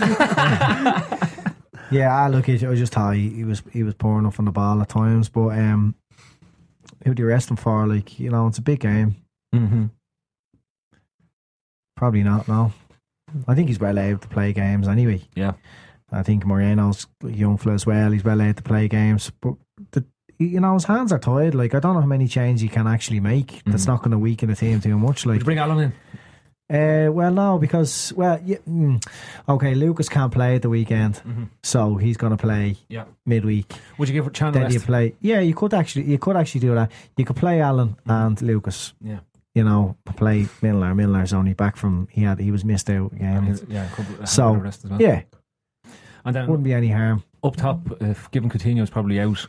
Yeah, I look It I just thought he, he was he was poor enough on the ball at times, but um, who do you rest him for? Like you know, it's a big game. Mm-hmm. Probably not. No, I think he's well able to play games anyway. Yeah. I think Moreno's young fella as well. He's well able to play games, but the, you know his hands are tired. Like I don't know how many changes he can actually make. That's Mhm. not going to weaken the team too much. Like bring Allen in? Uh, well, no, because well, yeah, mm, okay. Lucas can't play at the weekend, Mhm. so he's going to play Yeah. midweek. Would you give Can a Then you play. Yeah, you could actually, you could actually do that. You could play Allen and Lucas. Yeah. You know, play Milner. Milner's only back from he had he was missed out again. Yeah, couple, So, rest well. Yeah, and then wouldn't be any harm. up top, if given Coutinho is probably out,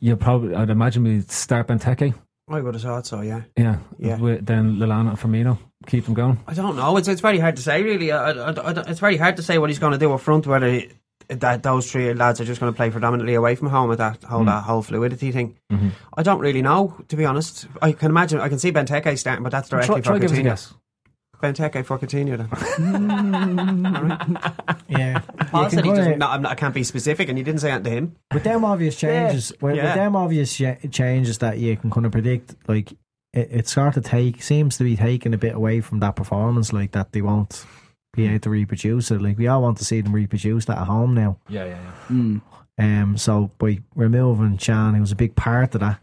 you probably I'd imagine we start Benteke. I would have thought so. Yeah. Yeah, Yeah. With, then Lallana and Firmino keep them going. I don't know. It's it's very hard to say. Really, I, I, I, it's very hard to say what he's going to do up front. Whether he- that those three lads are just going to play predominantly away from home with that whole Mm. that whole fluidity thing. Mhm. I don't really know, to be honest. I can imagine. I can see Benteke starting, but that's directly Try, try for a Coutinho. Guess. Benteke for Coutinho. Then. Yeah, Paul said can he doesn't. No, I'm not, I can't be specific, and you didn't say that to him. with them obvious changes, with, Yeah. with them obvious changes that you can kind of predict, like it, it sort of take seems to be taking a bit away from that performance, like that they won't be able to reproduce it. Like we all want to see them reproduce that at home now. Yeah, yeah, yeah. Mm. Um, so by removing Can, who was a big part of that,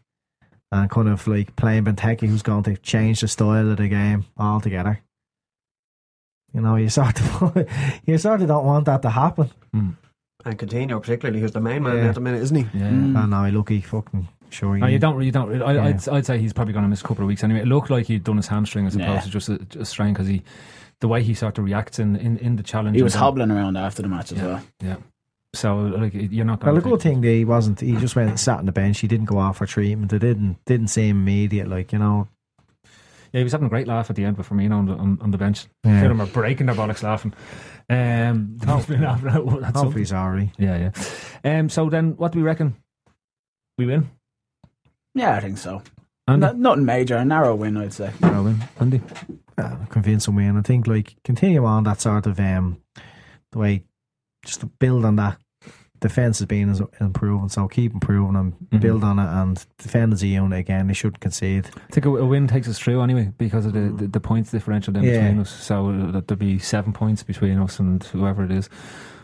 and kind of like playing Benteke, who's going to change the style of the game altogether. You know, you sort of you sort of don't want that to happen. Mm. And Coutinho, particularly, who's the main man Yeah. at the minute, isn't he? Yeah. Mm. I know, look, he fucking sure. No, you don't. You don't. I, Yeah. I'd, I'd say he's probably going to miss a couple of weeks anyway. It looked like he'd done his hamstring as opposed Yeah. to just a, a strain because he, the way he sort of reacts in, in, in the challenge. he was and then- hobbling around after the match as Yeah, well. yeah. So like you're not. Well, Going the good thing that he wasn't. He just went and sat on the bench. He didn't go off for treatment. It didn't didn't seem immediate. Like you know, Yeah, he was having a great laugh at the end with Firmino on the, on, on the bench. Yeah. Feel them are breaking their bollocks laughing. Um, there must be an that- that's hopefully he's alright. Yeah, yeah. Um, so then, what do we reckon? We win. Yeah, I think so. Andy? No- nothing major, a narrow win, I'd say. Yeah, win. Andy. Uh, convincing win. I think like continue on that sort of um the way just to build on that. Defense has been improving, so keep improving and Mhm. build on it and defend as a unit again. They shouldn't concede. I think a, a win takes us through anyway because of the, the, the points differential then Yeah. between us. So there'll be seven points between us and whoever it is.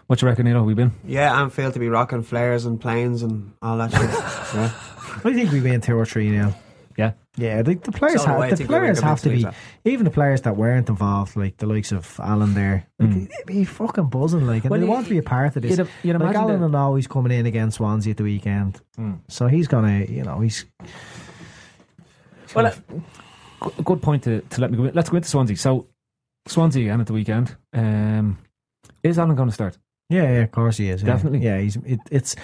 What you reckon, Neil? We been? Yeah, Anfield to be rocking flares and planes and all that shit. yeah. I think we win two or three now. Yeah. Yeah, the, the players So do I. I have the think players have to to be lose even the players that weren't involved, like the likes of Allen there, like, Mm. they'd be fucking buzzing, like, and Well, they you- want to be a part of this. You'd, you'd like imagine Allen that- will know he's coming in against Swansea at the weekend, Mm. so he's gonna, you know, he's Well, uh, good point to, to let me go. in. Let's go into Swansea. So, Swansea again at the weekend. Um, is Allen going to start? yeah, yeah, of course he is, yeah. Definitely. yeah. He's it, it's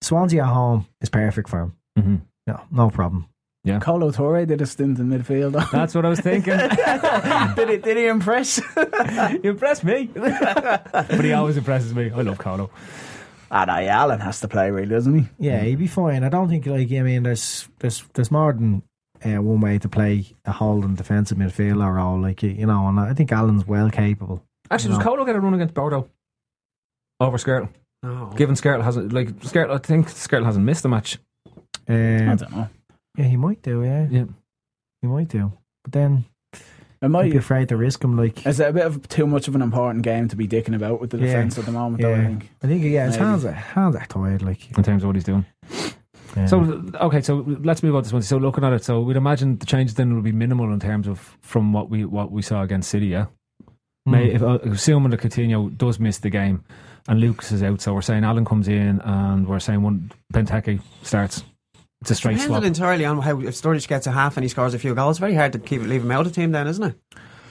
Swansea at home is perfect for him. Mm-hmm. No, no problem. Kolo Touré did a stint in midfield. That's what I was thinking. did, he, did he impress? you impressed me. but he always impresses me. I love Carlo. Ah, no, yeah, Allen has to play, really, doesn't he? Yeah, he'd be fine. I don't think like I mean, there's there's there's more than uh, one way to play a holding defensive midfielder role. Like you know, and I think Allen's well capable. Actually, you does know. Kolo get a run against Bordeaux over Skrtel? No. Given Skrtel hasn't like Skrtel, I think Skrtel hasn't missed a match. I Um, don't know. Yeah, he might do. Yeah, Yeah. he might do. But then It I'd might, be afraid to risk him. Like is it a bit of too much of an important game to be dicking about with the Yeah. defence at the moment, though, I think. I think yeah, his Maybe. hands are hands are tired. Like in terms of what he's doing. yeah. So okay, so let's move on to this one. So looking at it, so we'd imagine the changes then will be minimal in terms of from what we what we saw against City. Yeah, Hmm. May, if, uh, assuming that Coutinho does miss the game and Lucas is out, so we're saying Allen comes in and we're saying one Benteke starts. It's a straight Depends swap. entirely on how if Sturridge gets a half and he scores a few goals. It's very hard to keep leave him out of the team then, isn't it?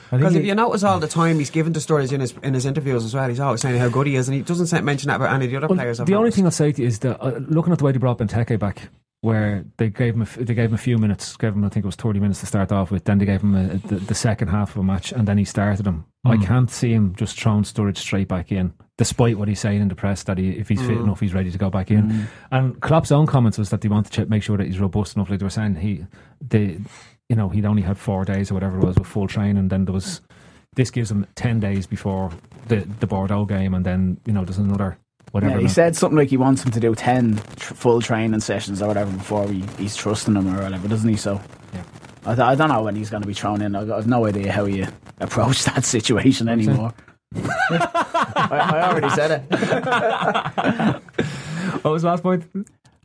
Because if you notice all the time he's given to Sturridge in his in his interviews as well, he's always saying how good he is, and he doesn't say, mention that about any of the other Well, players. I've the only thing I'll say to you is that uh, looking at the way they brought Benteke back, where they gave him a, f- they gave him a few minutes, gave him I think it was thirty minutes to start off with. Then they gave him a, the, the second half of a match, and then he started him. I Mm. can't see him just throwing Sturridge straight back in, despite what he's saying in the press that he, if he's fit Mm. enough, he's ready to go back in. And Klopp's own comments was that they want to make sure that he's robust enough. Like they were saying, he they you know he'd only had four days or whatever it was with full training, and then there was. This gives him ten days before the the Bordeaux game, and then you know there's another whatever. Yeah, he said something like he wants him to do 10 tr- full training sessions or whatever before he, he's trusting him or whatever, doesn't he? So, Yeah. I, th- I don't know when he's going to be thrown in. I've, I've no idea how you approach that situation anymore. I, I already said it. What was the last point?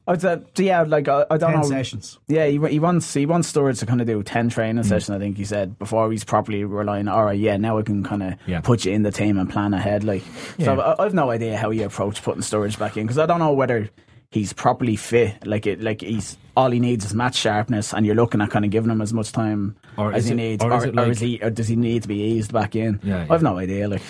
I said, yeah, like I, I don't ten know. sessions. Yeah, he, he wants he wants Sturridge to kind of do ten training mm. sessions. I think he said before he's properly relying. All right, yeah, now I can kind of Yeah. put you in the team and plan ahead. Like, so Yeah. I, I've no idea how you approach putting Sturridge back in because I don't know whether he's properly fit. Like it, like he's all he needs is match sharpness, and you're looking at kind of giving him as much time Or as he it- needs, or or, is it or is he, or does he need to be eased back in? Yeah, I've no idea. Like,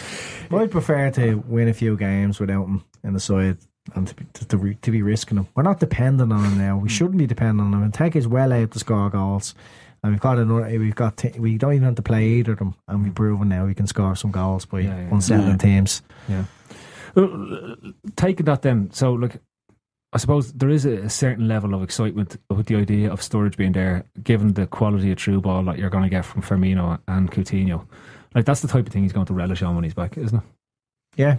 I'd prefer to win a few games without him in the side and to be, to, to, re- to be risking him. We're not dependent on him now. We hmm. shouldn't be dependent on him. And Tech is well out to score goals. And we've got another. We've got. T- we don't even have to play either of them, and we've proven now we can score some goals by Yeah, yeah. unsettling Yeah. teams. Yeah. Well, taking that then, so like, I suppose there is a, a certain level of excitement with the idea of Sturridge being there, given the quality of true ball that you're going to get from Firmino and Coutinho. Like that's the type of thing he's going to relish on when he's back, isn't it? Yeah,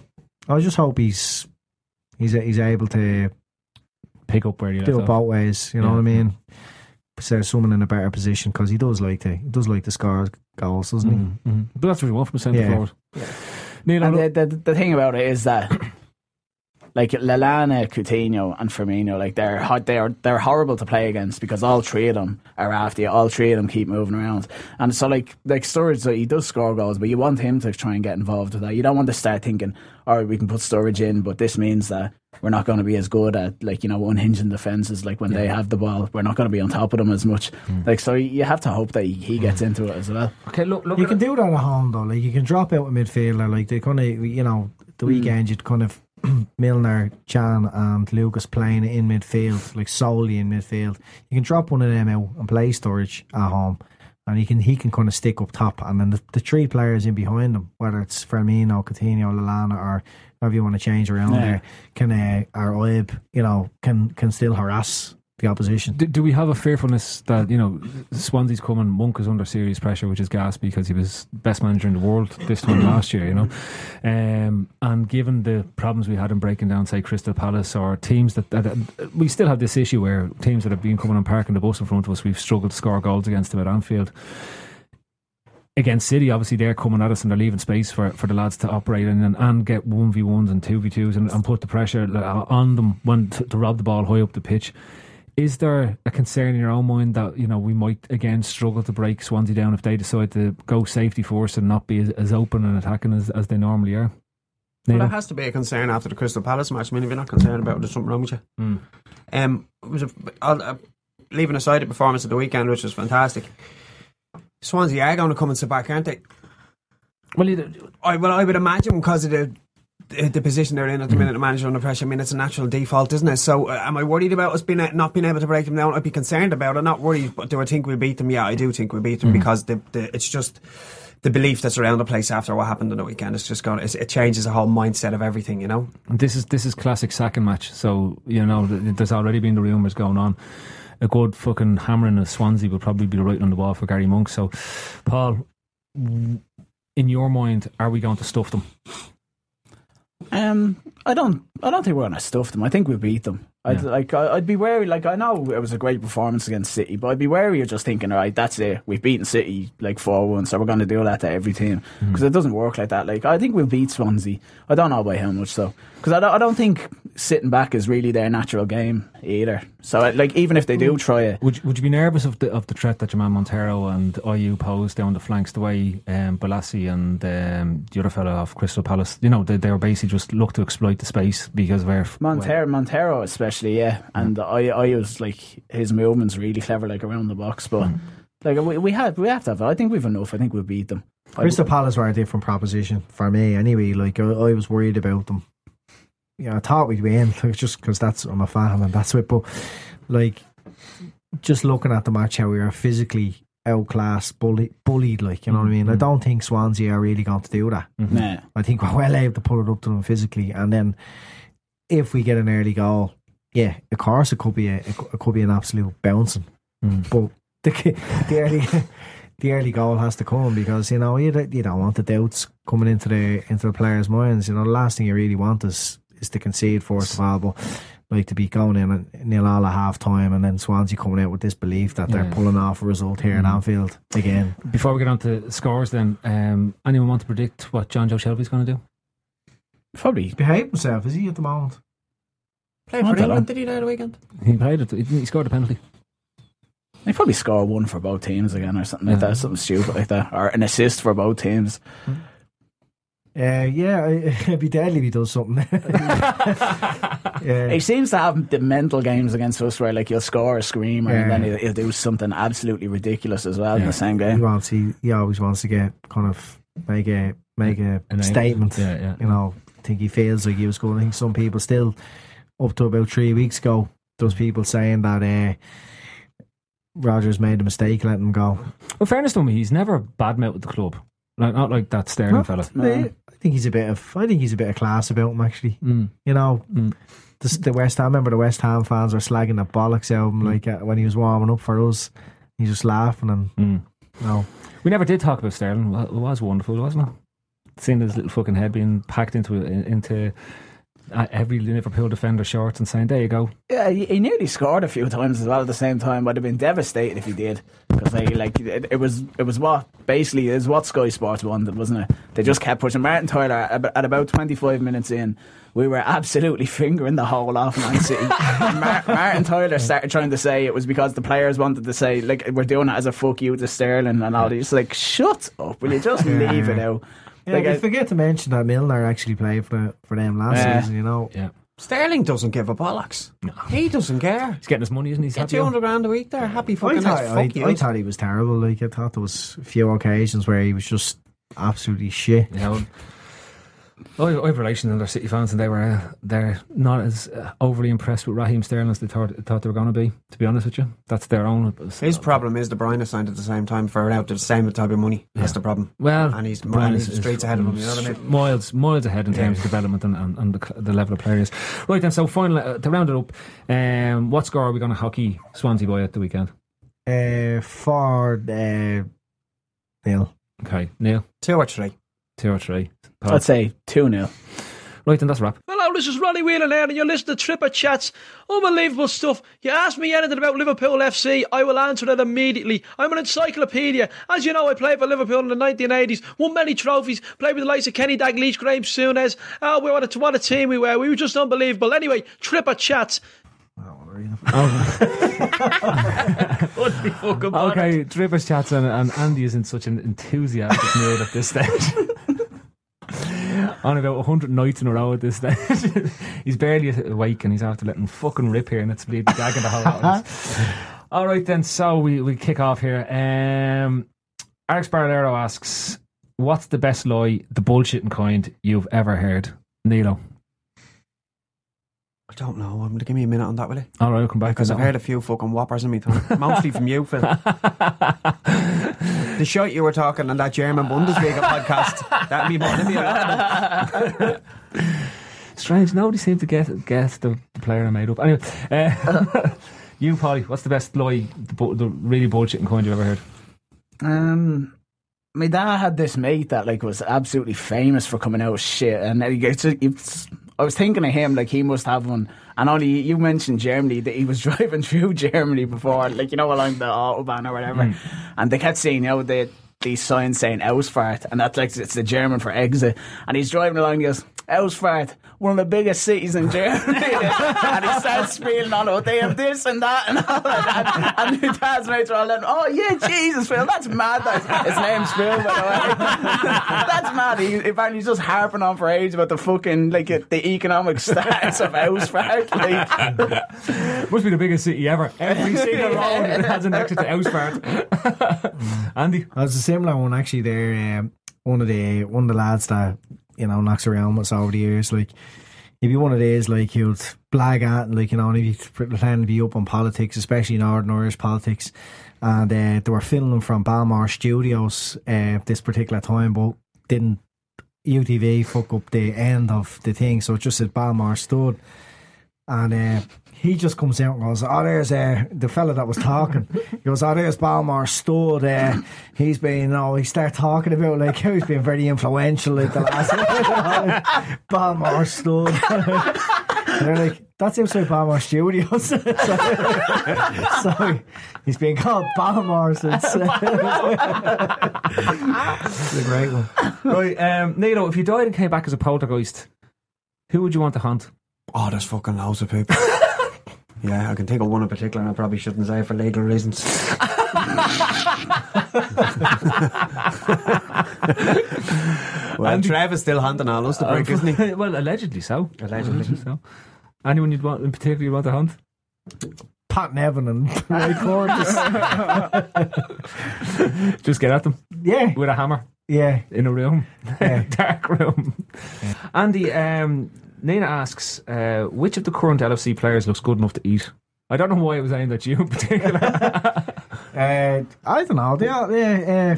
I just hope he's he's he's able to Pick up where he left do it both ways. You know Yeah. what I mean? So someone in a better position because he does like to he does like to score goals, doesn't he? Mhm, mhm. But that's what you want from a centre Yeah. forward. Neil, and the, the the thing about it is that. Like Lallana, Coutinho, and Firmino, like they're hot, they're they're horrible to play against because all three of them are after you. All three of them keep moving around, and so like like Sturridge, like, he does score goals, but you want him to try and get involved with that. You don't want to start thinking, all right, we can put Sturridge in, but this means that we're not going to be as good at like you know unhinging defenses. Like when they have the ball, we're not going to be on top of them as much. Hmm. Like so, you have to hope that he, he gets hmm. into it as well. okay, look, look You at can it. do that at home though. Like you can drop out a midfielder. Like they kind of, you know, the hmm. weekend you'd kind of Milner, Can, and Lucas playing in midfield, like solely in midfield. You can drop one of them out and play Sturridge at home, and he can he can kind of stick up top, and then the, the three players in behind him, whether it's Firmino, Coutinho, Lallana, or whoever you want to change around Yeah. there, can uh, or Oib, you know, can can still harass the opposition. Do, do we have a fearfulness that you know Swansea's coming? Monk is under serious pressure, which is gas because he was best manager in the world this time last year. You know, um, and given the problems we had in breaking down, say Crystal Palace or teams that, that we still have this issue where teams that have been coming and parking the bus in front of us, we've struggled to score goals against them at Anfield. Against City, obviously they're coming at us and they're leaving space for, for the lads to operate in and, and get one v ones and two v twos and, and put the pressure uh, on them when to, to rob the ball high up the pitch is there a concern in your own mind that you know we might again struggle to break Swansea down if they decide to go safety first and not be as, as open and attacking as, as they normally are? Well, that has to be a concern after the Crystal Palace match. I mean, if you're not concerned about it, there's something wrong with you. Mm. Um, was a, uh, leaving aside the performance of the weekend, which was fantastic. Swansea are going to come and sit back, aren't they? Well, I well, I would imagine because of the the the position they're in at the mm. minute, the manager under pressure. I mean, it's a natural default, isn't it? So, uh, am I worried about us being not being able to break them down? I'd be concerned about it. Not worried, but do I think we beat them? Yeah, I do think we beat them mm-hmm. because the, the it's just the belief that's around the place after what happened on the weekend It's just going. It's, it changes the whole mindset of everything. You know. This is this is classic second match. So you know, there's already been the rumours going on. A good fucking hammering of Swansea will probably be right on the wall for Garry Monk. So, Paul, w- in your mind, are we going to stuff them? Um, I don't. I don't think we're going to stuff them. I think we beat them. I'd Yeah. like. I'd be wary. Like I know it was a great performance against City, but I'd be wary of just thinking, all right, that's it. We've beaten City like four one, so we're going to do that to every team because it doesn't work like that. Like I think we'll beat Swansea. I don't know by how much though, because I don't, I don't think sitting back is really their natural game either. So like even if they do try it, Would you- would you be nervous of the of the threat that Jamal Montero and Ayew pose down the flanks, the way um, Bolasie and um, the other fellow off Crystal Palace, you know, they, they were basically just look to exploit the space because we're Montero, Montero especially, yeah. And I, I was like his movements really clever, like around the box. But like we, we have, we have to have. I think we've enough. I think we'll beat them. Crystal Palace were a different proposition for me anyway. Like I, I was worried about them. Yeah, I thought we'd win like, just because that's I'm a fan and that's it. But like, just looking at the match, how we were physically outclassed, bullied, bullied. Like you know what I mean. I mm-hmm. don't think Swansea are really going to do that. Mm-hmm. Nah. I think we're well able to pull it up to them physically, and then if we get an early goal, yeah, of course it could be a it could- it could be an absolute bouncing. Mm. But the the early the early goal has to come because you know you don't, you don't want the doubts coming into the into the players' minds. You know the last thing you really want is is to concede first of all, but like to be going in and nil all at half time and then Swansea coming out with this belief that they're Yeah. pulling off a result here in Anfield again. Before we get on to scores, then, um, anyone want to predict what Jonjo Shelvey's going to do? Probably Behave himself, is he at the moment? Played for don't England, did he now the weekend? He played it. He he scored a penalty. they probably score one for both teams again, or something like that, something stupid like that, or an assist for both teams. Uh, yeah, it'd be deadly if he does something. yeah. He seems to have the mental games against us where like he'll score a screamer and then he'll, he'll do something absolutely ridiculous as well in the same game. he game. wants he, he always wants to get kind of make a make a An statement. Yeah, yeah. You know, I think he feels like he was going. I think some people still up to about three weeks ago, those people saying that uh, Rodgers made a mistake letting him go. Well, fairness to him, he's never badmouthed the club. Like, not like that Sterling Well, fella. I I think he's a bit of I think he's a bit of class about him actually. Mm. You know, Mm. the, the West Ham. I remember the West Ham fans were slagging the bollocks out of him like uh, when he was warming up for us. He's just laughing and Mm. you know. We never did talk about Sterling. It was wonderful, wasn't it? Seeing his little fucking head being packed into into every Liverpool defender shorts and saying, "There you go." Yeah, he, nearly scored a few times as well at the same time. I'd have been devastated if he did because they like it, it was it was what basically is what Sky Sports wanted, wasn't it? They just kept pushing Martin Tyler at, at about twenty five minutes in. We were absolutely fingering the whole off Man City. Mar- Martin Tyler started trying to say it was because the players wanted to say like we're doing it as a fuck you to Sterling and all. He's like, shut up! Will you just leave it out? Yeah, Like, I- forget to mention that Milner actually played for the, for them last Yeah. season. You know, Yeah, Sterling doesn't give a bollocks. He doesn't care. he's getting his money, isn't he? He's Get happy two on. hundred grand a week there. Happy I fucking thought, as I, fuck you. I thought he was terrible. Like I thought there was a few occasions where he was just absolutely shit. Yeah, well, I, I have relations and they're City fans, and they were uh, they're not as uh, overly impressed with Raheem Sterling as they thought thought they were going to be. To be honest with you, that's their own. His problem is De Bruyne signed at the same time for out the same type of money. That's the problem. Well, and he's, Brian and he's is- streets ahead of him. You know what I mean? Miles, miles ahead in terms of development and, and, and the, the level of players. Right then, so finally uh, to round it up, um, what score are we going to hockey Swansea boy at the weekend? Uh, for uh, Neil, Okay, Neil, Two or three. two or three. Paul. I'd say two 0 Right then, that's a wrap. Hello, this is Ronnie Whelan here, and you're listening to Tripper Chats. Unbelievable stuff. You ask me anything about Liverpool FC, I will answer it immediately. I'm an encyclopedia. As you know, I played for Liverpool in the 1980s, won many trophies, played with the likes of Kenny Dalglish, Graeme Souness. Oh, we what a, what a team we were. We were just unbelievable. Anyway, Tripper Chats. Couldn't be fucking. Okay, Drippers chats and, and Andy is in such an enthusiastic mood at this stage. On about 100 nights in a row at this stage. he's barely awake and he's after letting fucking rip here and it's bleeding gagging the whole lot us. All right then, so we, we kick off here. Um, Alex Barlero asks, what's the best lie, the bullshitting kind you've ever heard? Nilo. I don't know. I'm gonna give me a minute on that, will you? All right, I'll come back. Because I've that heard a few fucking whoppers in me time, mostly from you, Phil. the shot you were talking on that German Bundesliga podcast. That me, be more than me a lot. Strange. Nobody seemed to guess get the, the player I made up. Anyway, uh, you, Polly, what's the best lie, the, bu- the really bullshitting kind you've ever heard? Um, my dad had this mate that like was absolutely famous for coming out with shit, and like, it's, it's, I was thinking of him like he must have one. And only you mentioned Germany that he was driving through Germany before, like you know along the autobahn or whatever, mm. and they kept saying you know the these signs saying Ausfahrt, and that's like it's the German for exit, and he's driving along, he goes Ausfahrt. One of the biggest cities in Germany, and he starts spieling on it. They have this and that, and all that. And, my dad's mates are all like, "Oh yeah, Jesus, Phil, that's mad." That's, his name's Phil, by the way. that's mad. He, apparently, he's just harping on for ages about the fucking like the economic status of Ausfahrt. Like, Must be the biggest city ever. Every single road has an exit to Ausfahrt. Andy, There's a similar one actually. There, um, one of the one of the lads that you know knocks around with over the years, like he'd be one of these like he would blag at and like you know and he'd be pretending to be up on politics, especially Northern Irish politics. And uh, they were filming from Balmore Studios uh, this particular time, but didn't UTV fuck up the end of the thing, so just said Balmore stood. And uh, he just comes out and goes, Oh, there's uh, the fella that was talking. He goes, Oh, there's Balmore Stud. Uh, he's been, you know, he started talking about like how he's been very influential like the last Balmore Stud. and they're like, That's outside Balmore Studios. so, so he's been called Balmore since. it's a great one. right, um, Nito, if you died and came back as a poltergeist, who would you want to hunt? Oh, there's fucking loads of people. Yeah, I can think of one in particular, and I probably shouldn't say for legal reasons. well, Trev is still hunting all us to break, isn't he? well, allegedly so. Allegedly. so. Anyone you'd want in particular you want to hunt? Pat Nevin and Ray Curtis. Just get at them Yeah, with a hammer yeah. in a room, Yeah. dark room. Andy, um, Nina asks, uh, which of the current LFC players looks good enough to eat? I don't know why it was aimed at you in particular. Uh, I don't know. They are, yeah,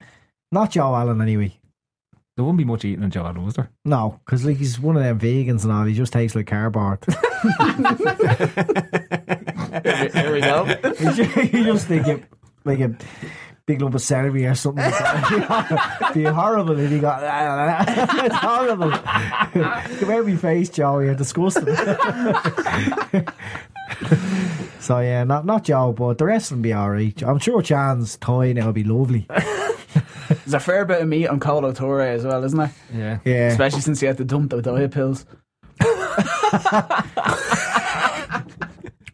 uh, not Joe Allen anyway. there wouldn't be much eating in Joe Allen, was there? No, because like he's one of them vegans and all. He just tastes like cardboard. here we go. he just, he just think it like a big lump of celery or something. It'd be horrible if he got. it's horrible. Come out of my face, Joe. You're disgusting. so yeah, not not Joe, but the rest will be alright. I'm sure Can's toy now will be lovely. There's a fair bit of meat on Kolo Touré as well, isn't there? Yeah. Yeah. Especially since he had to dump the diet pills.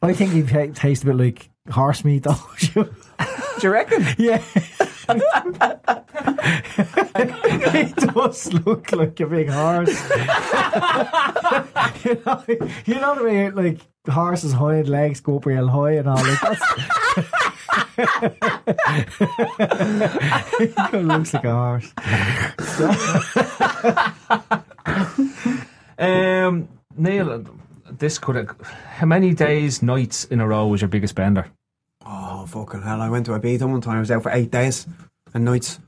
I think he ta- tastes a bit like horse meat, though. Do you reckon? yeah. he does look like a big horse. you, know, you know the way like horses' hind legs go up real high and all like that's he kinda looks like a horse. Um, Neil, this could have. How many days, nights in a row was your biggest bender? Oh, fucking hell. I went to Ibiza one time. I was out for eight days and nights.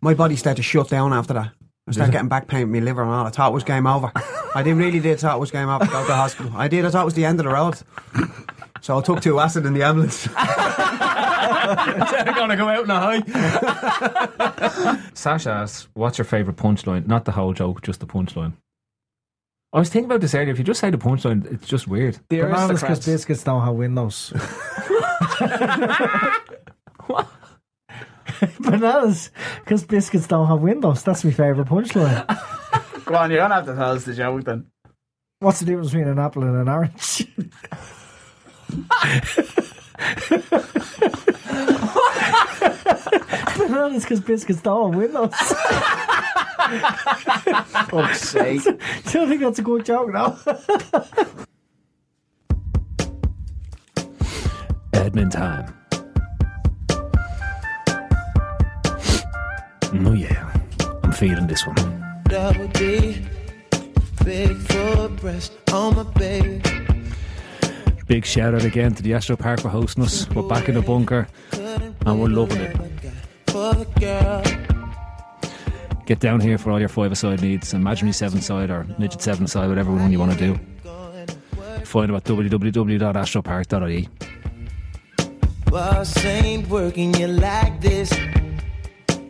My body started to shut down after that. I started getting back pain with my liver and all. I thought it was game over. I didn't really did thought it was game over. Go to the hospital. I did. I thought it was the end of the road. So I took two acid in the ambulance. I'm gonna go out in a high. Sasha asks, "What's your favorite punchline? Not the whole joke, just the punchline." I was thinking about this earlier. If you just say the punchline, it's just weird. The Bananas because aristocrats. biscuits don't have windows. What? Bananas because biscuits don't have windows. That's my favourite punchline. Go on, you don't have to tell us the joke then. What's the difference between an apple and an orange? Bananas because biscuits don't have windows. Fuck's sake. Do you think that's a good joke now? Admin time. Mm, oh yeah, I'm feeling this one. Double D. big breast on my baby. Big shout out again to the Astro Park for hosting us. We're back in the bunker and we're loving it. For the girl. Get down here for all your five aside needs, imaginary seven side or midget seven side, whatever one you want to do. Find them at www.astropark.ie. Boss ain't working you like this.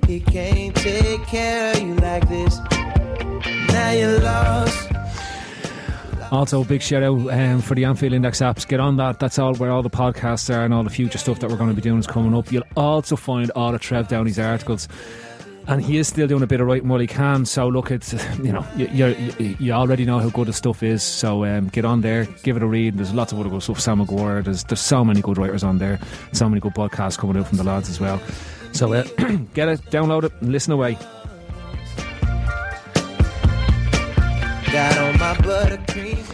He can't take care of you like this. Now you're lost. Also, big shout out um, for the Anfield Index apps. Get on that. That's all where all the podcasts are and all the future stuff that we're going to be doing is coming up. You'll also find all of Trev Downey's articles. And he is still doing a bit of writing while he can. So look, it's you know you you already know how good his stuff is. So um, get on there, give it a read. There's lots of other good stuff. Sam McGuire. There's there's so many good writers on there. So many good podcasts coming out from the lads as well. So uh, get it, download it, and listen away. Got on my buttercream.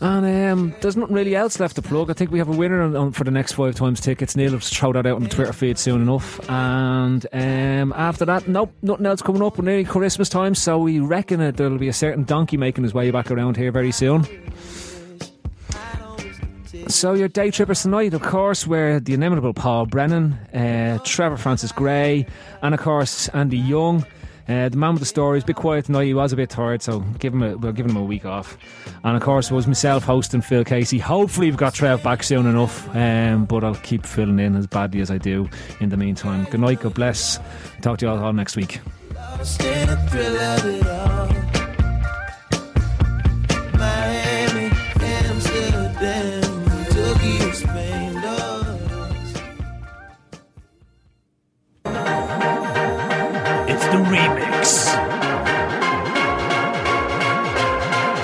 And um, there's nothing really else left to plug. I think we have a winner on, on, for the next five times tickets. Neil will throw that out on the Twitter feed soon enough. And um, after that, nope, nothing else coming up. We're nearly Christmas time, so we reckon that there'll be a certain donkey making his way back around here very soon. So your day trippers tonight, of course, were the inimitable Paul Brennan, uh, Trevor Francis Gray, and of course Andy Young. Uh, the man with the stories, a bit quiet tonight. He was a bit tired, so give him a, we're giving him a week off. And of course, it was myself hosting Phil Casey. Hopefully, we've got Trev back soon enough, um, but I'll keep filling in as badly as I do in the meantime. Good night, God bless. Talk to you all, all next week. The remix.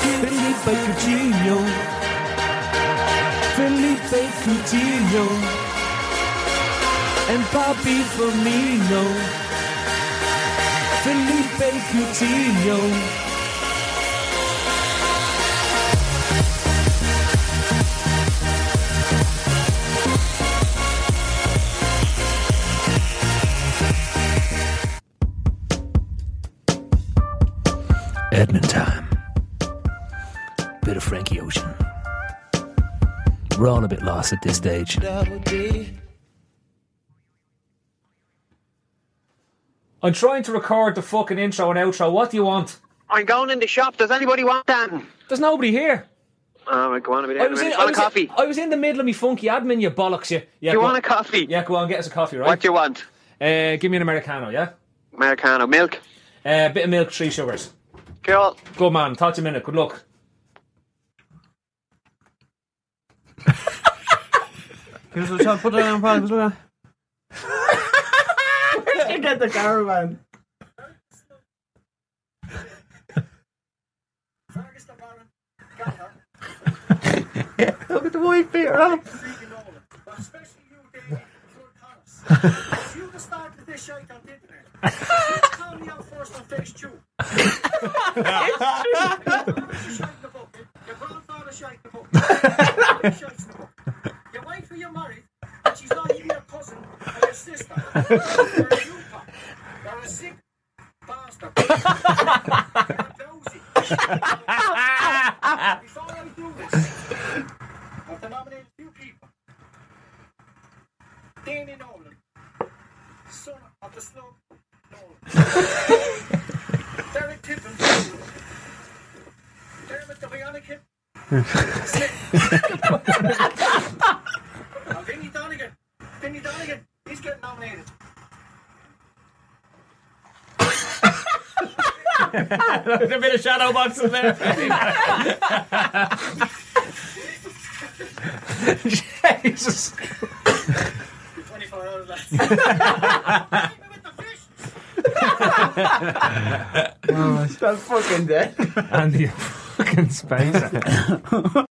Philippe Coutinho, Philippe Coutinho, and Bobby Firmino. Philippe Coutinho. Edmund time. Bit of Frankie Ocean. We're all a bit lost at this stage. Double D. I'm trying to record the fucking intro and outro. What do you want? I'm going in the shop. Does anybody want that? There's nobody here. Oh, right, go on a bit. I was, in, I, want was a coffee. In, I was in the middle of me funky admin, you bollocks, you. Yeah, do you want on. a coffee? Yeah, go on, and get us a coffee, right? What do you want? Uh, give me an Americano, yeah? Americano. Milk? A uh, bit of milk, three sugars. Cool. Good man, talk to you in a minute. Good luck. Give us a shot. Put it on, pal. Put it. Where'd you get the caravan? Look at the white beer. Oh. Danny Nolan, son of your married, but she's not even a cousin, a sister. That's sick pasta. That's sick. I don't want to do this. But the slum Nolan. Donegan, Donegan, he's getting nominated. There's a bit of shadow boxing there. Jesus. 24 hours left. That's fucking dead. and the fucking space.